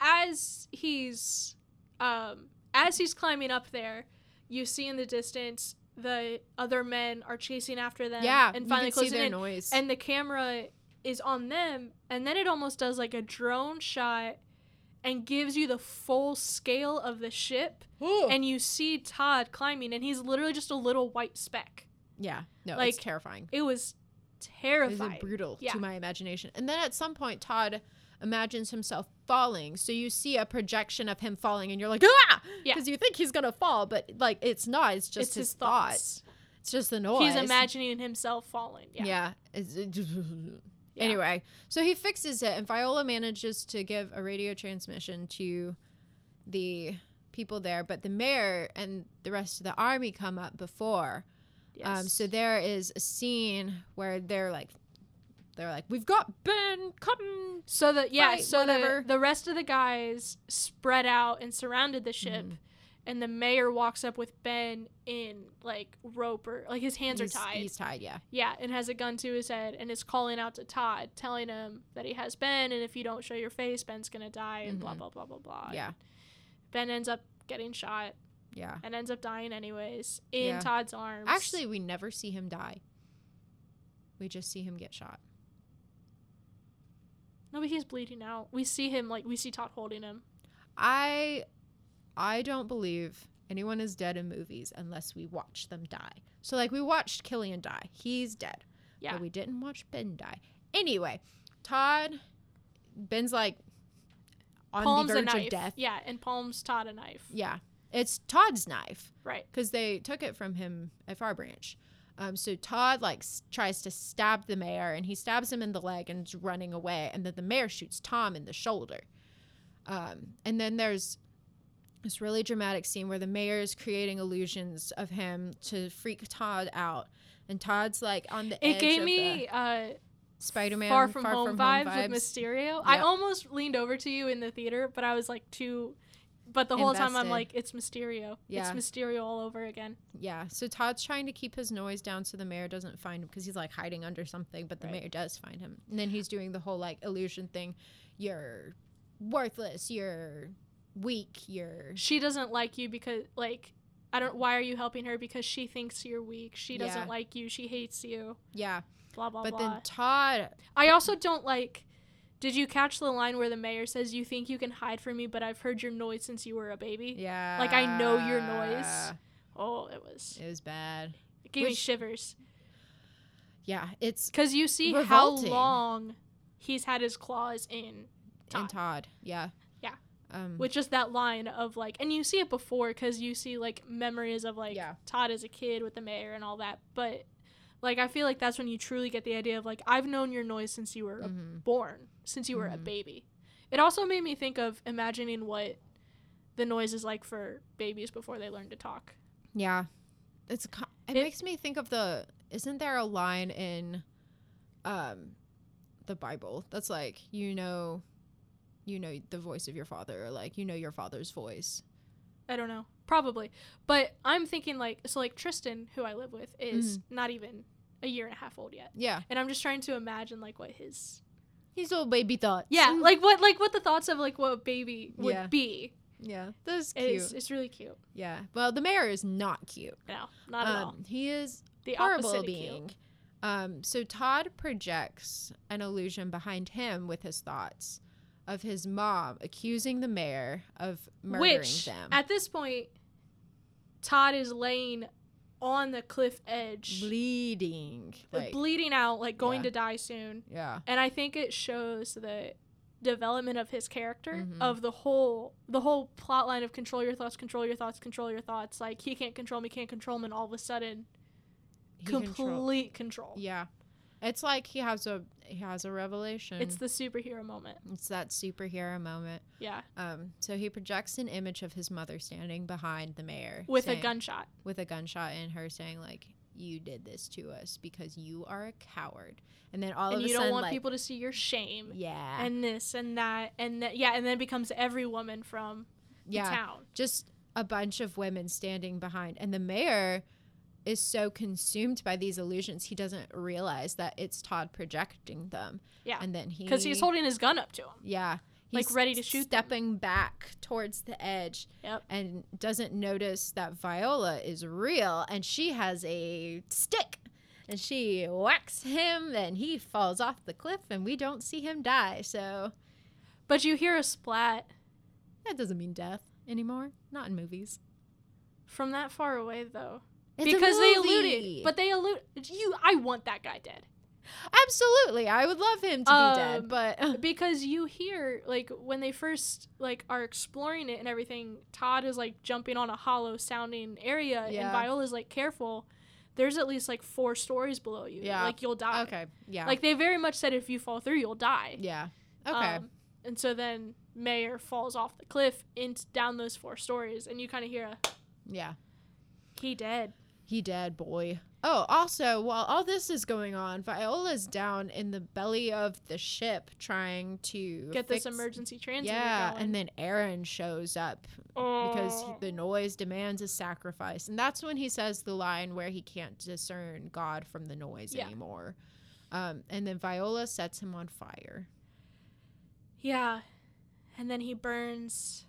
as he's um as he's climbing up there, you see in the distance the other men are chasing after them. Yeah, and finally closing in. noise. and the camera is on them and then it almost does like a drone shot and gives you the full scale of the ship Ooh. and you see Todd climbing and he's literally just a little white speck. yeah, no, like, it's terrifying. It was It terrifying. was brutal Yeah. to my imagination. And then at some point, Todd imagines himself falling. So you see a projection of him falling, and you're like, ah, Yeah. because you think he's gonna fall, but like it's not. It's just it's his, his thoughts. thoughts. It's just the noise. He's imagining himself falling. Yeah. Yeah. Yeah. Anyway, so he fixes it, and Viola manages to give a radio transmission to the people there, but the mayor and the rest of the army come up before. Um, Yes. so there is a scene where they're like, they're like, we've got Ben Cotton. So that yeah, Fight, so whatever. the the rest of the guys spread out and surrounded the ship, Mhm. and the mayor walks up with Ben in like rope or like his hands he's, are tied. He's tied, yeah. yeah, and has a gun to his head and is calling out to Todd, telling him that he has Ben, and if you don't show your face, Ben's gonna die, and blah Mhm. blah blah blah blah. Yeah. Ben ends up getting shot Yeah. and ends up dying anyways in Yeah. Todd's arms. Actually, we never see him die. We just see him get shot. No, but he's bleeding out. We see him like we see Todd holding him. I I don't believe anyone is dead in movies unless we watch them die. So like we watched Cillian die. He's dead. Yeah. But we didn't watch Ben die. Anyway, Todd Ben's like on palms the verge of death. Yeah, and palms Todd a knife. Yeah. It's Todd's knife. Right. because they took it from him at Far Branch. Um, so Todd like s- tries to stab the mayor, and he stabs him in the leg and is running away. And then the mayor shoots Tom in the shoulder. Um, and then there's this really dramatic scene where the mayor is creating illusions of him to freak Todd out, and Todd's like on the It edge gave of me uh, Spider-Man Far From Home vibes, with Mysterio. I almost leaned over to you in the theater, but I was like too. But the whole time I'm like, it's Mysterio. Yeah. It's Mysterio all over again. Yeah, so Todd's trying to keep his noise down so the mayor doesn't find him because he's like hiding under something, but the Right. mayor does find him. And then he's doing the whole like illusion thing. You're worthless, you're weak, you're She doesn't like you because, like, I don't. Why are you helping her? Because she thinks you're weak. She doesn't Yeah. like you. She hates you. yeah. Blah blah But blah. then Todd I also don't like. Did you catch the line where the mayor says, "You think you can hide from me, but I've heard your noise since you were a baby"? Yeah. Like, I know your noise. Oh, it was. It was bad. It gave me shivers. Yeah, it's Because you see Revolting. how long he's had his claws in in Todd. Todd. Yeah. Yeah. Um With just that line of like, and you see it before because you see like memories of like Yeah. Todd as a kid with the mayor and all that. But like, I feel like that's when you truly get the idea of like, I've known your noise since you were mhm. born, since you were a Mhm. baby. It also made me think of imagining what the noise is like for babies before they learn to talk. Yeah. It's it, It- makes me think of the isn't there a line in um the Bible that's like you know you know the voice of your father or like you know your father's voice. I don't know. Probably. But I'm thinking like so like Tristan, who I live with, is Mm-hmm. not even a year and a half old yet. Yeah. And I'm just trying to imagine like what his his little baby thoughts. Yeah, like what like what the thoughts of like what a baby would Yeah. be. yeah. That's cute. It's it's really cute. yeah. Well, the mayor is not cute. No, not at all. Um, he is The horrible opposite being. Um, so Todd projects an illusion behind him with his thoughts of his mom accusing the mayor of murdering Which them. at this point, Todd is laying on the cliff edge, bleeding. Like, bleeding out, like going Yeah. to die soon. yeah. And I think it shows the development of his character Mhm. of the whole the whole plot line of control your thoughts control your thoughts control your thoughts like he can't control me can't control me and all of a sudden He control- complete control Yeah. It's like he has a he has a revelation. it's the superhero moment it's that superhero moment. yeah Um, so he projects an image of his mother standing behind the mayor with a gunshot with a gunshot and her saying like you did this to us because you are a coward. And then all and of a you sudden don't want like, people to see your shame yeah. and this and that and that yeah and then it becomes every woman from the yeah. town Just a bunch of women standing behind and the mayor is so consumed by these illusions he doesn't realize that it's Todd projecting them. Yeah. And then he because he's holding his gun up to him Yeah. Like, ready to shoot them. Stepping back towards the edge. Yep. And doesn't notice that Viola is real and she has a stick. And she whacks him and he falls off the cliff and we don't see him die. So but you hear a splat that doesn't mean death anymore. Not in movies. from that far away though It's because they alluded but they allude you i want that guy dead Absolutely. I would love him to be dead, Um, but because you hear like when they first like are exploring it and everything todd is like jumping on a hollow sounding area and Yeah. viola's like careful there's at least like four stories below you Yeah. like you'll die okay. Yeah. like they very much said if you fall through you'll die yeah. Okay. Um, and so then mayor falls off the cliff into down those four stories and you kind of hear a yeah. he dead He dead, boy. Oh, also, while all this is going on, Viola's down in the belly of the ship trying to get this emergency transmitter Yeah, going. and then Aaron shows up because he- Oh. the noise demands a sacrifice, and that's when he says the line where he can't discern God from the noise Yeah. anymore. Um, and then Viola sets him on fire, yeah and then he burns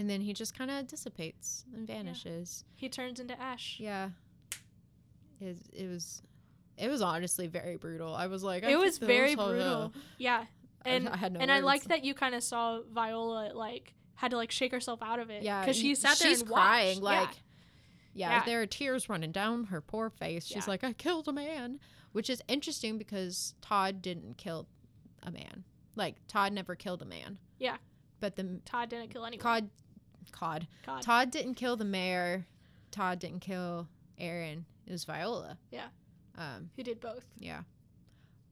and then he just kind of dissipates and vanishes. he turns into ash Yeah, it, it was. It was honestly very brutal. I was like, I it was very brutal yeah and I had no and I like that you kind of saw Viola like had to like shake herself out of it. Yeah, because she sat there she's and crying watched. like yeah. Yeah. there are tears running down her poor face. She's Yeah. like, I killed a man, which is interesting because Todd didn't kill a man. Like Todd never killed a man. Yeah. But the. Todd didn't kill anyone. Cod, Cod, Todd didn't kill the mayor. Todd didn't kill Aaron. It was Viola. Yeah. Um. He did both. Yeah.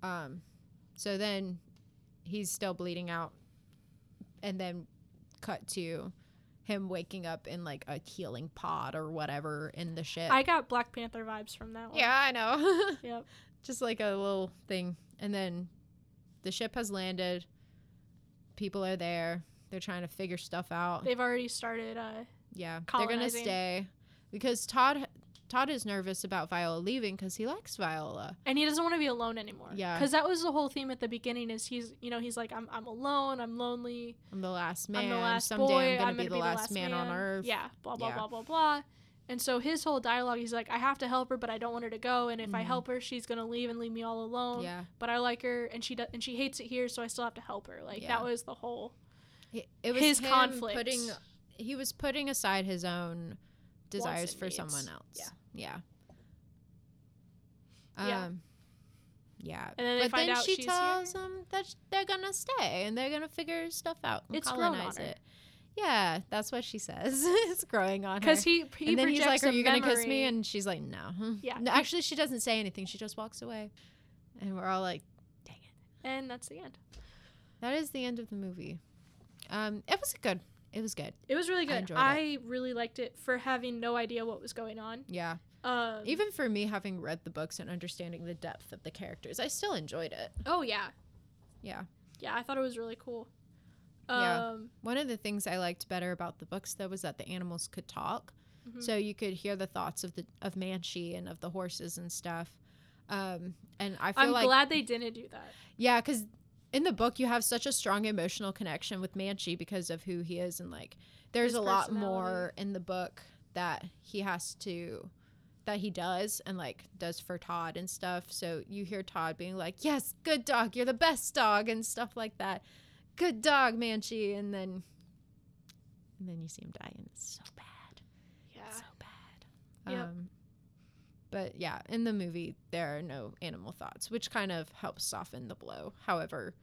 Um. So then, he's still bleeding out, and then cut to him waking up in like a healing pod or whatever in the ship. I got Black Panther vibes from that one. yeah, I know. Yep. Just like a little thing, and then the ship has landed. People are there. They're trying to figure stuff out. They've already started. Uh, yeah, they're gonna stay because Todd Todd is nervous about Viola leaving because he likes Viola. and he doesn't want to be alone anymore. Yeah. Because that was the whole theme at the beginning. Is he's you know he's like I'm I'm alone. I'm lonely. I'm the last man. I'm the last Someday boy. I'm gonna I'm be gonna the last, man, on earth. Yeah. Blah blah Yeah. blah blah blah. And so his whole dialogue, he's like, I have to help her, but I don't want her to go. And if I Mhm. help her, she's gonna leave and leave me all alone. Yeah. But I like her, and she does, and she hates it here, so I still have to help her. Like Yeah. that was the whole. It was His him conflict. Putting, he was putting aside his own desires for needs. someone else. Yeah. Yeah. Yeah. Um, yeah. And then they but find then out she tells them that sh- they're gonna stay and they're gonna figure stuff out and It's colonize it. Yeah, that's what she says. it's growing on her. Because he he and then he's like, "Are you gonna kiss me?" And she's like, "No." Yeah. No, actually, she doesn't say anything. She just walks away, and we're all like, "Dang it." and that's the end. That is the end of the movie. Um, it was good. It was good. It was really I good. enjoyed I, it. really liked it for having no idea what was going on. Yeah. Um, Even for me, having read the books and understanding the depth of the characters, I still enjoyed it. oh yeah, Yeah. yeah, I thought it was really cool. Yeah. Um, One of the things I liked better about the books, though, was that the animals could talk, Mhm. so you could hear the thoughts of the of Manchee and of the horses and stuff. Um, and I feel I'm like glad they didn't do that. Yeah, because in the book you have such a strong emotional connection with Manchee because of who he is, and like there's His a lot more in the book that he has to that he does and like does for Todd and stuff. So you hear Todd being like, "Yes, good dog, you're the best dog," and stuff like that. good dog, Manchee, and then and then you see him die, and it's so bad, Yeah. so bad. Yep. Um, but yeah, in the movie there are no animal thoughts, which kind of helps soften the blow. However,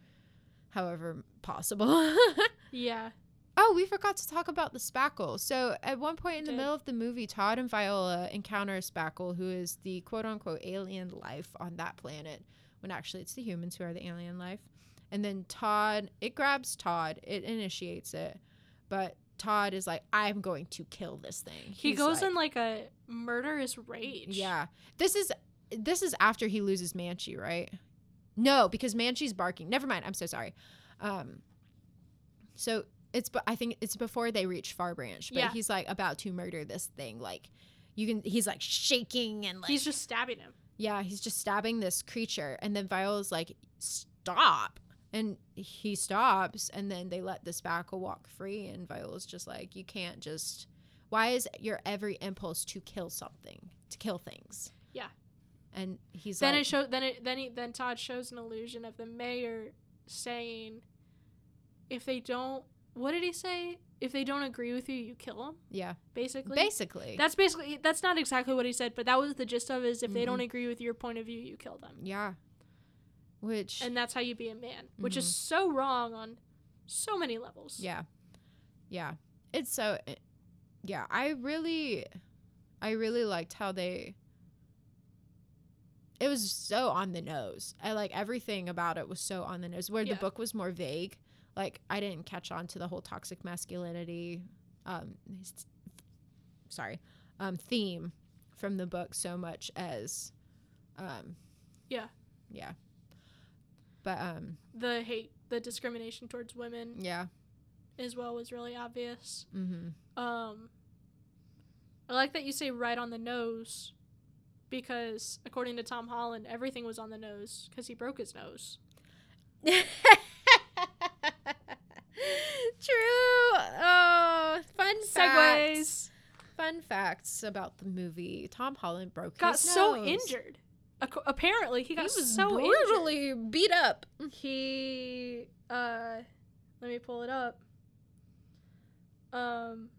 however possible. Yeah. Oh, we forgot to talk about the spackle. So at one point in the Did. middle of the movie, Todd and Viola encounter a spackle who is the quote unquote alien life on that planet, when actually it's the humans who are the alien life. And then Todd, it grabs Todd, it initiates it, but Todd is like, I'm going to kill this thing. He goes like- in like a murderous rage. Yeah. This is this is after he loses Manchee, right? No, because Manchee's barking. Never mind. I'm so sorry. Um so it's but I think it's before they reach Far Branch, but Yeah. he's like about to murder this thing like you can he's like shaking and like He's just stabbing him. yeah, he's just stabbing this creature and then Viola's like stop. And he stops and then they let the spackle walk free and Viola's just like you can't just why is your every impulse to kill something, to kill things? Yeah. And he's then like it show then it then he then Todd shows an illusion of the mayor saying if they don't what did he say? If they don't agree with you, you kill them. yeah, Basically, basically. that's basically that's not exactly what he said, but that was the gist of it. Is if they Mhm. don't agree with your point of view, you kill them, yeah. Which and that's how you be a man, which is so wrong on so many levels. Yeah. Yeah. It's so eh, yeah, I really I really liked how they it was so on the nose. I like everything about it was so on the nose. Where Yeah. the book was more vague. Like I didn't catch on to the whole toxic masculinity um sorry, um theme from the book so much as um Yeah. Yeah. But um the hate, the discrimination towards women yeah. as well was really obvious. Mhm. Um, I like that you say right on the nose, because according to Tom Holland, everything was on the nose because he broke his nose. True. Oh, fun segues. Fun facts about the movie. Tom Holland broke got his nose. so injured. Ac- apparently, he He got was so injured. brutally beat up. He, uh, let me pull it up. Um,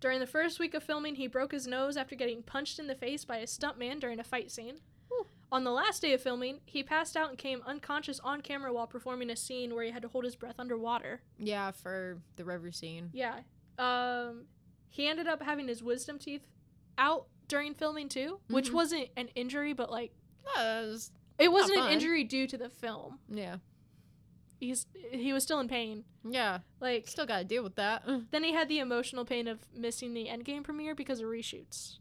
during the first week of filming, he broke his nose after getting punched in the face by a stuntman during a fight scene. On the last day of filming, he passed out and came unconscious on camera while performing a scene where he had to hold his breath underwater. Yeah, for the river scene. Yeah. Um, he ended up having his wisdom teeth out during filming too, which Mhm. wasn't an injury, but like That was- it wasn't an injury due to the film. yeah. He's he was still in pain. Yeah. Like Still got to deal with that. then he had the emotional pain of missing the Endgame premiere because of reshoots.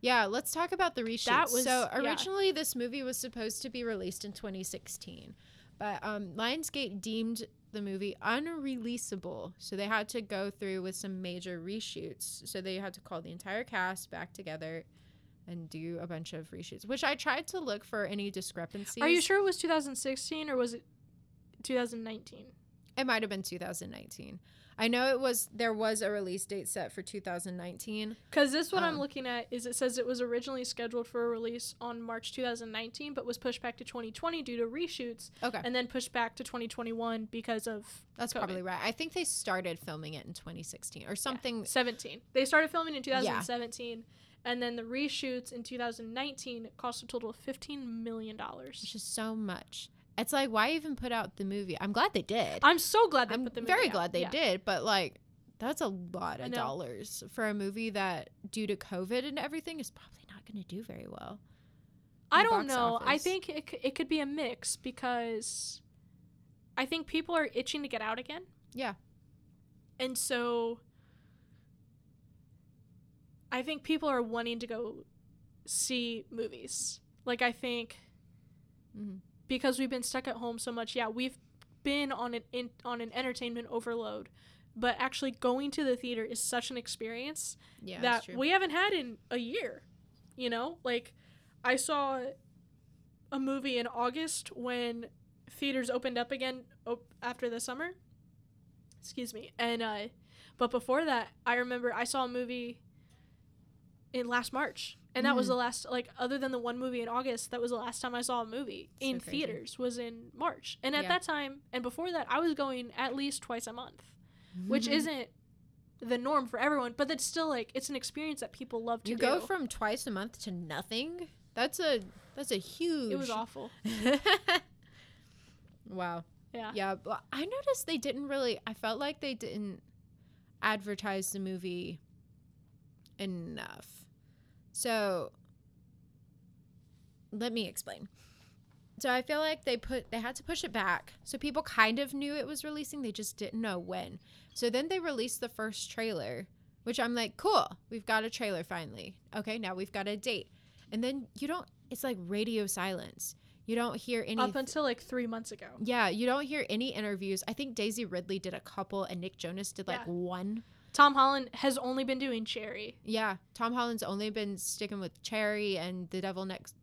Yeah, let's talk about the reshoots. That was- so yeah. originally this movie was supposed to be released in 2016, but um, Lionsgate deemed the movie unreleasable, so they had to go through with some major reshoots. So they had to call the entire cast back together and do a bunch of reshoots, which I tried to look for any discrepancies. Are you sure it was 2016 or was it 2019? It might have been 2019. I know it was there was a release date set for 2019. Because this what I'm Um, looking at is it says it was originally scheduled for a release on March 2019, but was pushed back to 2020 due to reshoots, Okay. and then pushed back to 2021 because of That's COVID. probably right. I think they started filming it in 2016 or something 17. They started filming in 2017, and then the reshoots in 2019 cost a total of 15 million It's dollars. just so much. It's like why even put out the movie? I'm glad they did. I'm so glad they I'm put the movie very out. glad they Yeah. did, but like that's a lot of dollars for a movie that due to COVID and everything is probably not going to do very well. I don't know. I think it, it could be a mix because I think people are itching to get out again. Yeah. And so I think people are wanting to go see movies. Like I think Mhm. Because we've been stuck at home so much, yeah, we've been on an in, on an entertainment overload. But actually going to the theater is such an experience Yeah, that we haven't had in a year. You know, like I saw a movie in August when theaters opened up again op- after the summer. Excuse me. And uh but before that, I remember I saw a movie in last March And that was Mhm. the last like other than the one movie in August, that was the last time I saw a movie So in crazy. theaters was in March. And at Yeah. that time and before that, I was going at least twice a month, which Mhm. isn't the norm for everyone, but that's still like it's an experience that people love to you do. go from twice a month to nothing. That's a that's a huge. it was awful. wow. Yeah. Yeah, but I noticed they didn't really. I felt like they didn't advertise the movie enough. So let me explain. So I feel like they put they had to push it back. So people kind of knew it was releasing, they just didn't know when. So then they released the first trailer, which I'm like, "Cool. We've got a trailer finally. Okay, now we've got a date." And then you don't it's like radio silence. You don't hear any Up until like three months ago. yeah, you don't hear any interviews. I think Daisy Ridley did a couple and Nick Jonas did like Yeah. one. Tom Holland has only been doing Cherry. Yeah, Tom Holland's only been sticking with Cherry and The Devil Next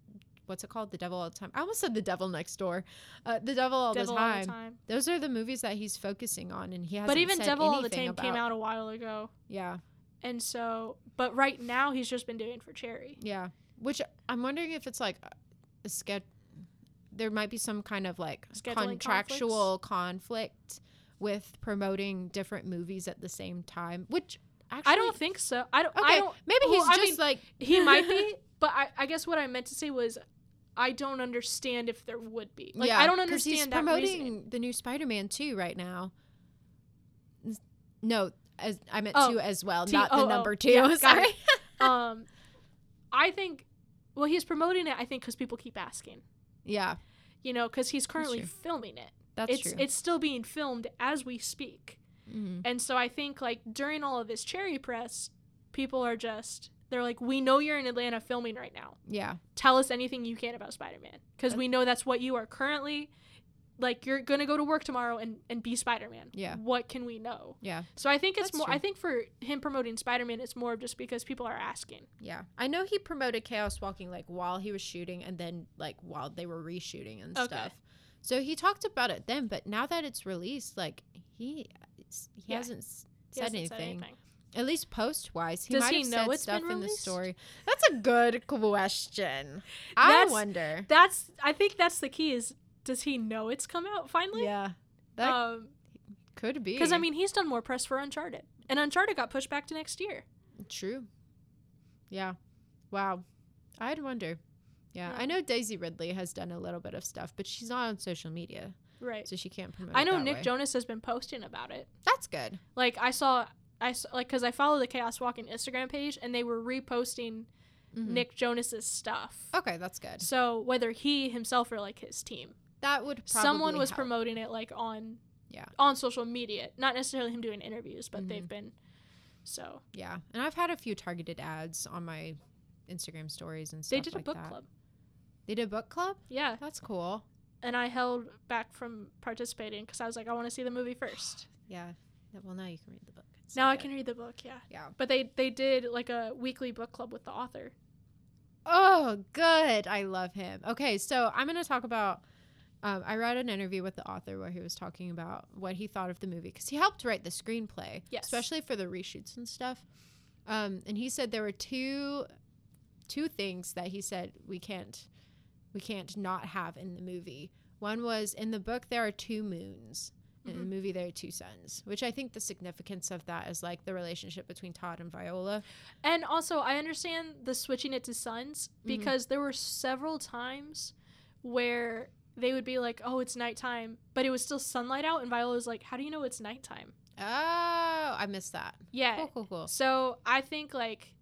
what's it called? The Devil All the Time. I almost said The Devil Next Door. Uh, the Devil All Devil the All Time. the Time. Those are the movies that he's focusing on and he has But even said Devil All the Time came out a while ago. Yeah. And so, but right now he's just been doing for Cherry. Yeah. Which I'm wondering if it's like a sketch there might be some kind of like Scheduling contractual conflict with promoting different movies at the same time, which actually I don't think so. I don't. Okay, I don't. maybe well, he's I just mean, like He might be, but I, I guess what I meant to say was, I don't understand if there would be. Like I don't understand He's promoting reasoning. the new Spider-Man too right now. No, as I meant Oh, two as well, T- not oh, the oh, number two. yeah, Sorry. um, I think. Well, he's promoting it. I think because people keep asking. yeah, You know, because he's currently filming it. That's it's true. it's still being filmed as we speak. Mhm. And so I think like during all of this cherry press, people are just they're like, we know you're in Atlanta filming right now. Yeah, Tell us anything you can about Spider Man because we know that's what you are currently. Like you're gonna go to work tomorrow and, and be Spider Man. Yeah. What can we know? yeah, So I think it's That's more. true. I think for him promoting Spider Man, it's more of just because people are asking. yeah. I know he promoted Chaos Walking like while he was shooting, and then like while they were reshooting and Okay. stuff. So he talked about it then, but now that it's released, like he he Yeah. hasn't He said, hasn't anything. At least post wise, he Does might he have know said it's stuff been in the story. That's a good question. I That's- wonder. That's. I think that's the key. Is does he know it's come out finally? Yeah, that Um. could be. Because I mean, he's done more press for Uncharted, and Uncharted got pushed back to next year. true. Yeah. Wow. I'd wonder. Yeah, Yeah. I know Daisy Ridley has done a little bit of stuff, but she's not on social media, Right. so she can't promote. I know Nick way. Jonas has been posting about it. That's good. Like I saw, I saw, like because I follow the Chaos Walking Instagram page, and they were reposting Mhm. Nick Jonas's stuff. Okay, that's good. So whether he himself or like his team, That would probably someone was help. promoting it like on Yeah. on social media, not necessarily him doing interviews, but Mhm. they've been. So Yeah, and I've had a few targeted ads on my Instagram stories and stuff. they did a book that. club. They did a book club. Yeah, That's cool. and I held back from participating because I was like, I want to see the movie first. Yeah. Well, now you can read the book. It's now I good. can read the book. Yeah, Yeah. but they they did like a weekly book club with the author. Oh, good. I love him. Okay, so I'm going to talk about. Um, I read an interview with the author where he was talking about what he thought of the movie because he helped write the screenplay, Yes. especially for the reshoots and stuff. Um, and he said there were two, two things that he said we can't, we can't not have in the movie. One was in the book there are two moons. In the Mhm. movie, there are two suns, which I think the significance of that is like the relationship between Todd and Viola. And also, I understand the switching it to suns Mm-hmm. because there were several times where they would be like, "Oh, it's nighttime," but it was still sunlight out, and Viola was like, "How do you know it's nighttime?" Oh, I missed that. Yeah. Cool, cool, cool. So I think like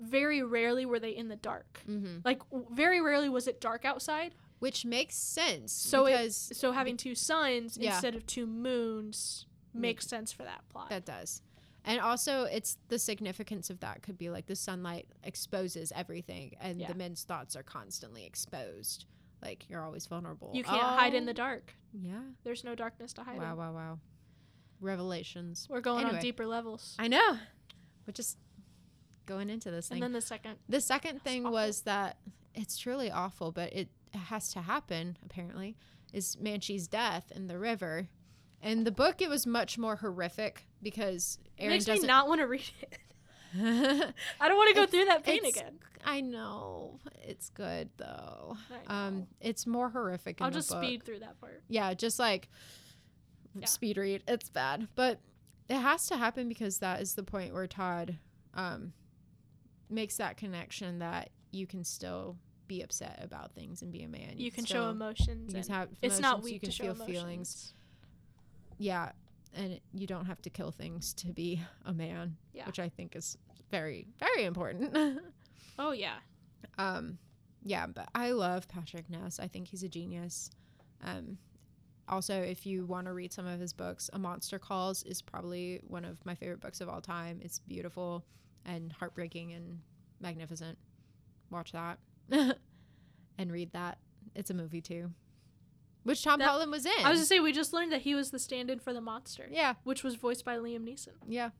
very rarely were they in the dark. Mm-hmm. Like w- very rarely was it dark outside. Which makes sense. So it- So having two suns Yeah. instead of two moons makes sense for that plot. that does. And also, it's the significance of that could be like the sunlight exposes everything, and Yeah. the men's thoughts are constantly exposed. Like you're always vulnerable. you can't hide in Oh, the dark. Yeah. There's no darkness to hide Wow, in. wow, wow. Revelations. We're going Anyway. on deeper levels. I know. We're just going into this thing. And then the second The second thing awful. was that it's truly awful, but it has to happen, apparently, is Manchee's death in the river. In the book, it was much more horrific because Aaron makes me doesn't. not want to read it. I don't want to go It's- through that pain again. I know it's good though. Um, it's more horrific. In I'll just speed through that part. Yeah, just like Yeah. speed read. It's bad, but it has to happen because that is the point where Todd um, makes that connection that you can still be upset about things and be a man. You can show emotions. You can have it's not weak You can to show feel emotions. feelings. Yeah, and you don't have to kill things to be a man, Yeah. which I think is very, very important. Oh yeah. Um, yeah, but I love Patrick Ness. I think he's a genius. Um, also, if you want to read some of his books, A Monster Calls is probably one of my favorite books of all time. It's beautiful and heartbreaking and magnificent. Watch that and read that. It's a movie too, which Tom That- Holland was in. I was gonna say we just learned that he was the stand-in for the monster, yeah, which was voiced by Liam Neeson. yeah,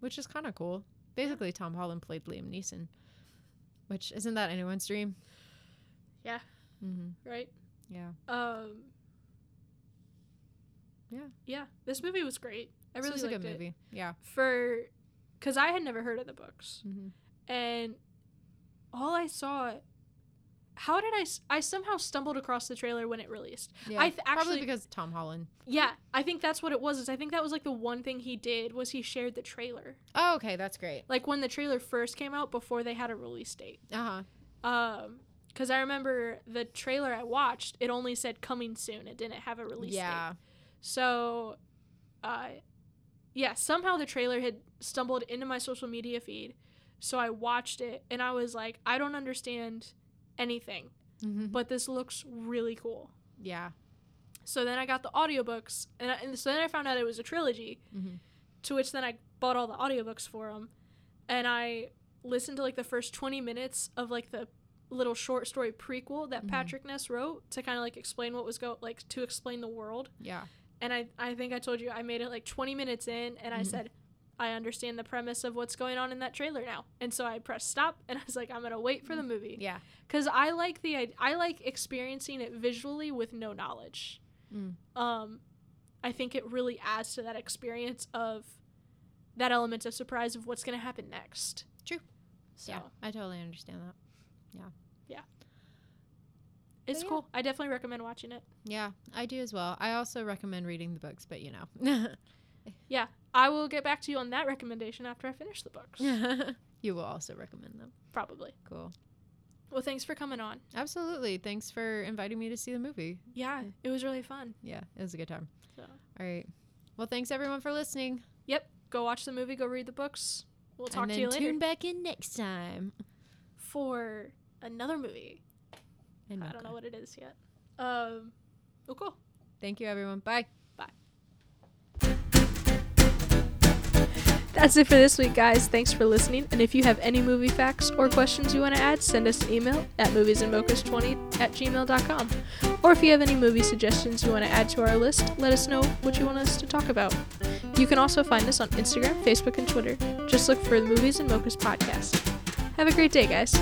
which is kind of cool. Basically, Tom Holland played Liam Neeson, which isn't that anyone's dream? Yeah. Mm-hmm. Right. Yeah. Um. Yeah. Yeah. This movie was great. I This really was a liked good it movie. Yeah. for, because I had never heard of the books, Mm-hmm. and all I saw. How did I? I somehow stumbled across the trailer when it released. Yeah. I th- probably because Tom Holland. Yeah, I think that's what it was. Is I think that was like the one thing he did was he shared the trailer. Oh, okay, that's great. Like when the trailer first came out before they had a release date. Uh huh. Um, because I remember the trailer I watched, it only said coming soon. It didn't have a release date. Yeah. So, uh, yeah, somehow the trailer had stumbled into my social media feed. So I watched it and I was like, I don't understand anything, Mm-hmm. but this looks really cool. Yeah. So then I got the audiobooks and, I, and so then I found out it was a trilogy, Mm-hmm. to which then I bought all the audiobooks for them and I listened to like the first 20 minutes of like the little short story prequel that Mhm. Patrick Ness wrote to kind of like explain what was go like to explain the world. Yeah. and I, I think I told you I made it like 20 minutes in and I Mhm. said I understand the premise of what's going on in that trailer now. And so I pressed stop and I was like I'm going to wait for the movie Yeah. cuz I like the I, I like experiencing it visually with no knowledge. Mm. Um I think it really adds to that experience of that element of surprise of what's going to happen next. True. So Yeah. I totally understand that. Yeah. Yeah. It's yeah. cool. I definitely recommend watching it. Yeah, I do as well. I also recommend reading the books, but you know. I will get back to you on that recommendation after I finish the books. you will also recommend them. Probably. Cool. Well, thanks for coming on. Absolutely. Thanks for inviting me to see the movie. Yeah, it was really fun. Yeah, it was a good time. So, All right. Well, thanks everyone for listening. yep, go watch the movie, go read the books. We'll talk to you later tune back in next time. for another movie. And I don't know what it is yet. Um, oh, cool. Thank you, everyone. Bye. That's it for this week, guys. Thanks for listening. And if you have any movie facts or questions you want to add, send us an email at moviesandmochas20 at gmail.com. Or if you have any movie suggestions you want to add to our list, let us know what you want us to talk about. You can also find us on Instagram, Facebook, and Twitter. Just look for the Movies and Mochas podcast. Have a great day, guys.